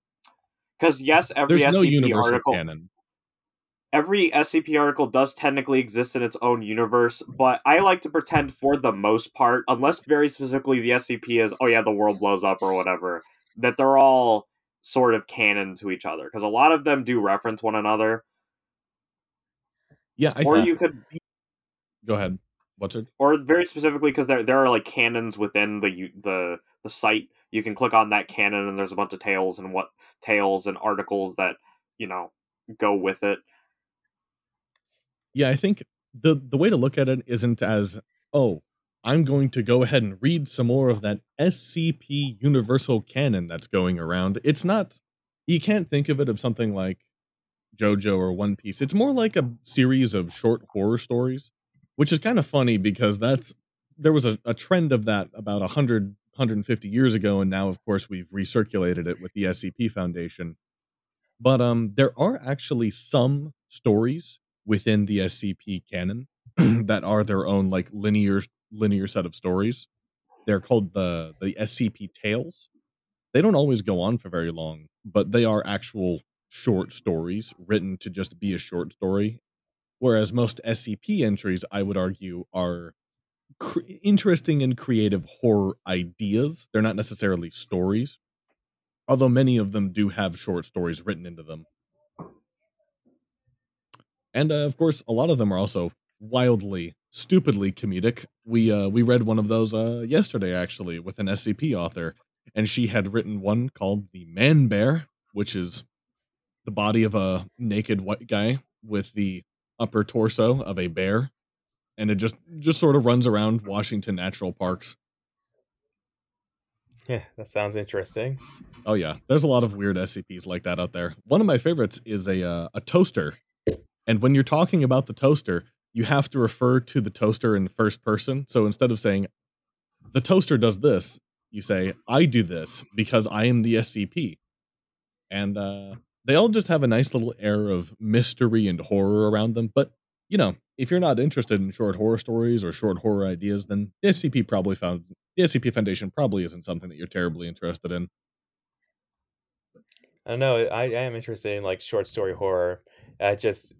because yes, every There's SCP no article, canon every SCP article does technically exist in its own universe, but I like to pretend for the most part, unless very specifically the SCP is, oh yeah, the world blows up or whatever, that they're all sort of canon to each other because a lot of them do reference one another. Yeah, I or you could go ahead. What's it? Or very specifically because there there are like canons within the the the site. You can click on that canon and there's a bunch of tales and what tales and articles that you know go with it yeah, I think the the way to look at it isn't as oh, I'm going to go ahead and read some more of that SCP universal canon that's going around. It's not you can't think of it of something like JoJo or One Piece. It's more like a series of short horror stories, which is kind of funny because that's there was a, a trend of that about 100 150 years ago and now of course we've recirculated it with the SCP Foundation. But um there are actually some stories within the SCP canon that are their own like linear linear set of stories. They're called the the SCP Tales. They don't always go on for very long, but they are actual short stories written to just be a short story. Whereas most SCP entries, I would argue, are interesting and creative horror ideas. They're not necessarily stories, although many of them do have short stories written into them. And uh, of course, a lot of them are also wildly, stupidly comedic. We uh, we read one of those uh, yesterday actually with an SCP author, and she had written one called the Man Bear, which is the body of a naked white guy with the upper torso of a bear, and it just just sort of runs around Washington Natural Parks. Yeah, that sounds interesting. Oh yeah, there's a lot of weird SCPs like that out there. One of my favorites is a uh, a toaster, and when you're talking about the toaster, you have to refer to the toaster in first person. So instead of saying the toaster does this, you say I do this because I am the SCP, and uh, they all just have a nice little air of mystery and horror around them. But you know, if you're not interested in short horror stories or short horror ideas, then the SCP probably found the SCP Foundation probably isn't something that you're terribly interested in. I don't know. I, I am interested in like short story horror. I just,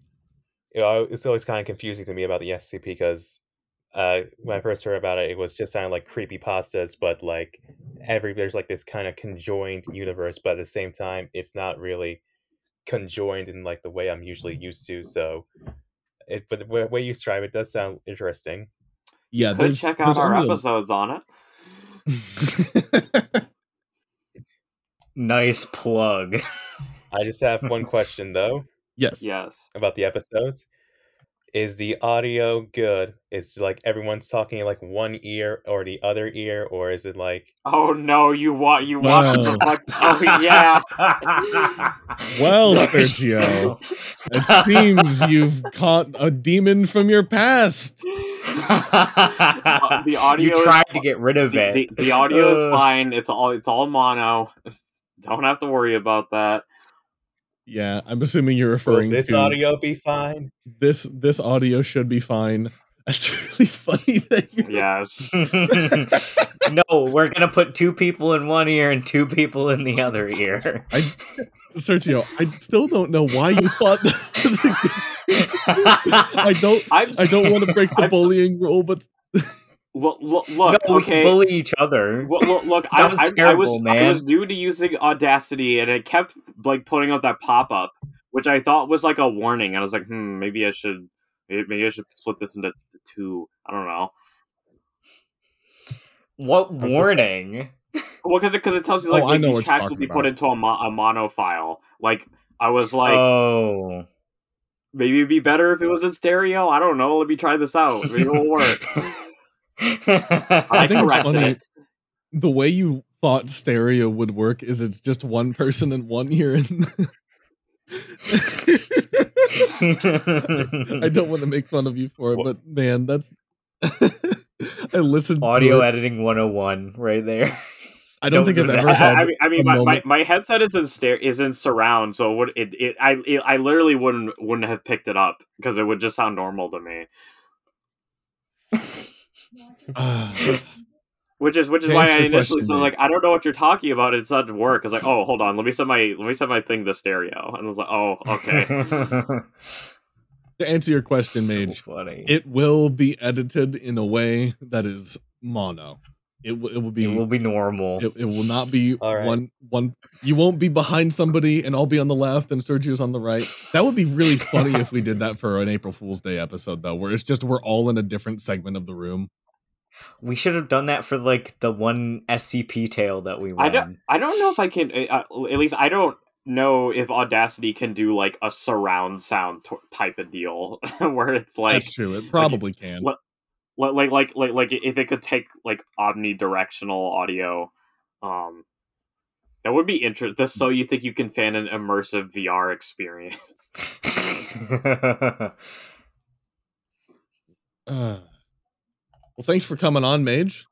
you know, it's always kind of confusing to me about the SCP because uh, when I first heard about it, it was just sounding like creepy pastas, but like every there's like this kind of conjoined universe, but at the same time, it's not really conjoined in like the way I'm usually mm. used to. So, it but the way way you describe it does sound interesting. Yeah, Could check out our only episodes on it. Nice plug. I just have one question though yes. Yes. about the episodes. Is the audio good? Is like everyone's talking in like one ear or the other ear, or is it like Oh no, you want you want Well. to deflect? Oh yeah. Well, Sergio, it seems you've caught a demon from your past. the audio You is tried fi- to get rid of the, it. the, the audio is fine. It's all it's all mono. Don't have to worry about that. Yeah, I'm assuming you're will referring this to audio be fine? this. This audio should be fine. That's really funny that you. Yes. no, we're gonna put two people in one ear and two people in the other ear. I, Sergio, I still don't know why you thought. That was a good- I don't. I'm I don't want to break the I'm so- bullying rule, but look look, no, look we can okay. bully each other. Look, look, look That I, was I, I terrible, was I was new to using Audacity, and it kept like putting up that pop up, which I thought was like a warning. And I was like, hmm, maybe I should maybe, maybe I should split this into to two. I don't know. What I'm warning? Well, because it, cause it tells you Oh, like, I like, know these tracks will talking be put into a, mo- a mono file. Like I was like, oh. maybe it'd be better if it was in stereo. I don't know. Let me try this out. Maybe it'll work. I, I think it's funny- it. the way you thought stereo would work is it's just one person in one ear. And I don't want to make fun of you for it, but man, that's. I listened. to Audio it. editing 101 right there. I don't don't think I've do ever had. I, I mean, I mean, a my, my, my headset is in stare is in surround, so it would it, it I it, I literally wouldn't wouldn't have picked it up because it would just sound normal to me. Which is which is To why I initially question, so like I don't know what you're talking about. It's not to work. I was like, oh, hold on, let me set my let me set my thing to stereo, and I was like, oh, okay. to answer your question, so Mage, funny. it will be edited in a way that is mono. It will. It will be. it will be normal. It, it will not be All right. one one. You won't be behind somebody, and I'll be on the left, and Sergio's on the right. That would be really funny if we did that for an April Fool's Day episode, though, where it's just we're all in a different segment of the room. We should have done that for like the one SCP tale that we won. I don't I don't know if I can uh, at least I don't know if Audacity can do like a surround sound t- type of deal where it's like That's true. It probably can. what- like like like like like if it could take like omnidirectional audio um that would be interesting just so you think you can fan an immersive vr experience Uh, well, thanks for coming on, Mage.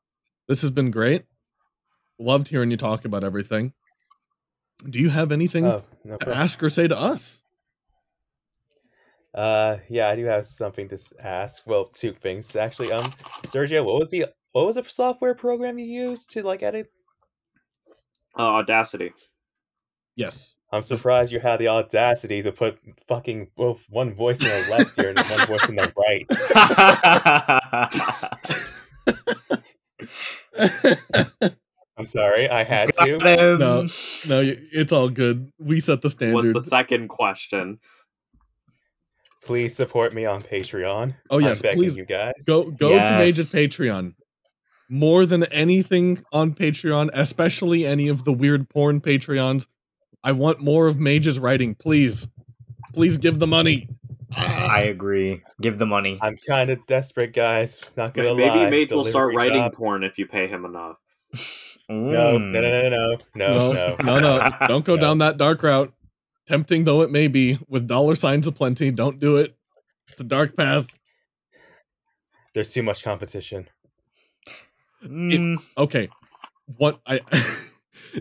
This has been great. Loved hearing you talk about everything. Do you have anything Oh, no to ask or say to us? Uh, yeah, I do have something to ask. Well, two things actually. Um, Sergio, what was the what was the software program you used to like edit? Uh, Audacity. Yes. I'm surprised you had the audacity to put fucking both one voice in the left ear and one voice in the right. I'm sorry, I had to. Him. No. no, it's all good. We set the standard. What's standard. the second question? Please support me on Patreon. Oh, yes, I'm begging please. you guys. Go go to Yes. Mage's Patreon. More than anything on Patreon, especially any of the weird porn Patreons. I want more of Mage's writing, please. Please give the money. I agree. Give the money. I'm kind of desperate, guys. Not gonna Maybe lie. Maybe Mage will start writing jobs- porn if you pay him enough. No, Mm. no, no, no, no, no, no, no, no. Don't go No. down that dark route. Tempting though it may be, with dollar signs aplenty, don't do it. It's a dark path. There's too much competition. Mm. Okay. What I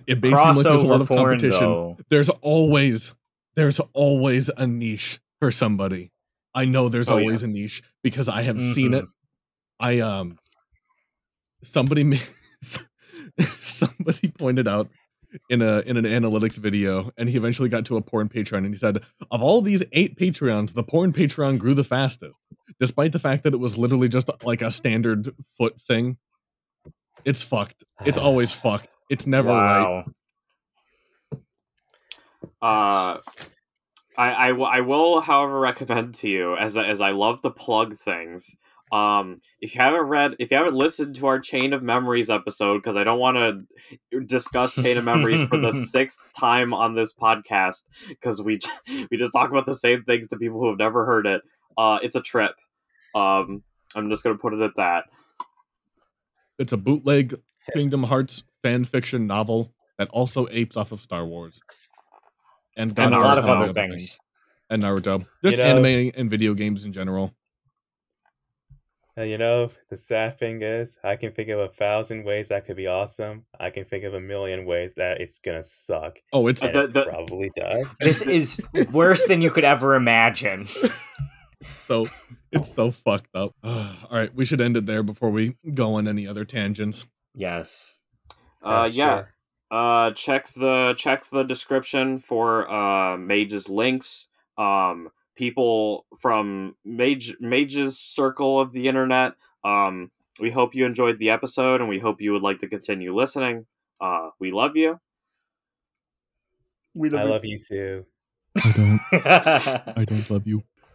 it basically seems like there's a lot of competition. though. there's always there's always a niche for somebody. I know there's Oh, always yes. a niche because I have seen it. I um somebody ma- somebody pointed out in a in an analytics video and he eventually got to a porn Patreon and he said of all these 8 Patreons the porn Patreon grew the fastest despite the fact that it was literally just like a standard foot thing. It's fucked. It's always fucked. It's never right. wow. Uh, I, I, w- I will, however, recommend to you as I- as I love to plug things. Um, if you haven't read, if you haven't listened to our Chain of Memories episode, because I don't want to discuss Chain of Memories for the sixth time on this podcast, because we we just talk about the same things to people who have never heard it. Uh, it's a trip. Um, I'm just gonna put it at that. It's a bootleg Kingdom Hearts fan fiction novel that also apes off of Star Wars. And, And a lot of other things. And Naruto. Just know- anime and video games in general. Uh, you know, the sad thing is, I can think of a thousand ways that could be awesome. I can think of a million ways that it's gonna suck. Oh, it's And The- it probably does. This is worse than you could ever imagine. so it's so fucked up. All right, we should end it there before we go on any other tangents. Yes. Uh, yeah. sure. uh check the check the description for uh mage's links um people from mage mage's circle of the internet um we hope you enjoyed the episode and we hope you would like to continue listening uh we love you we I love you too. I don't I don't love you.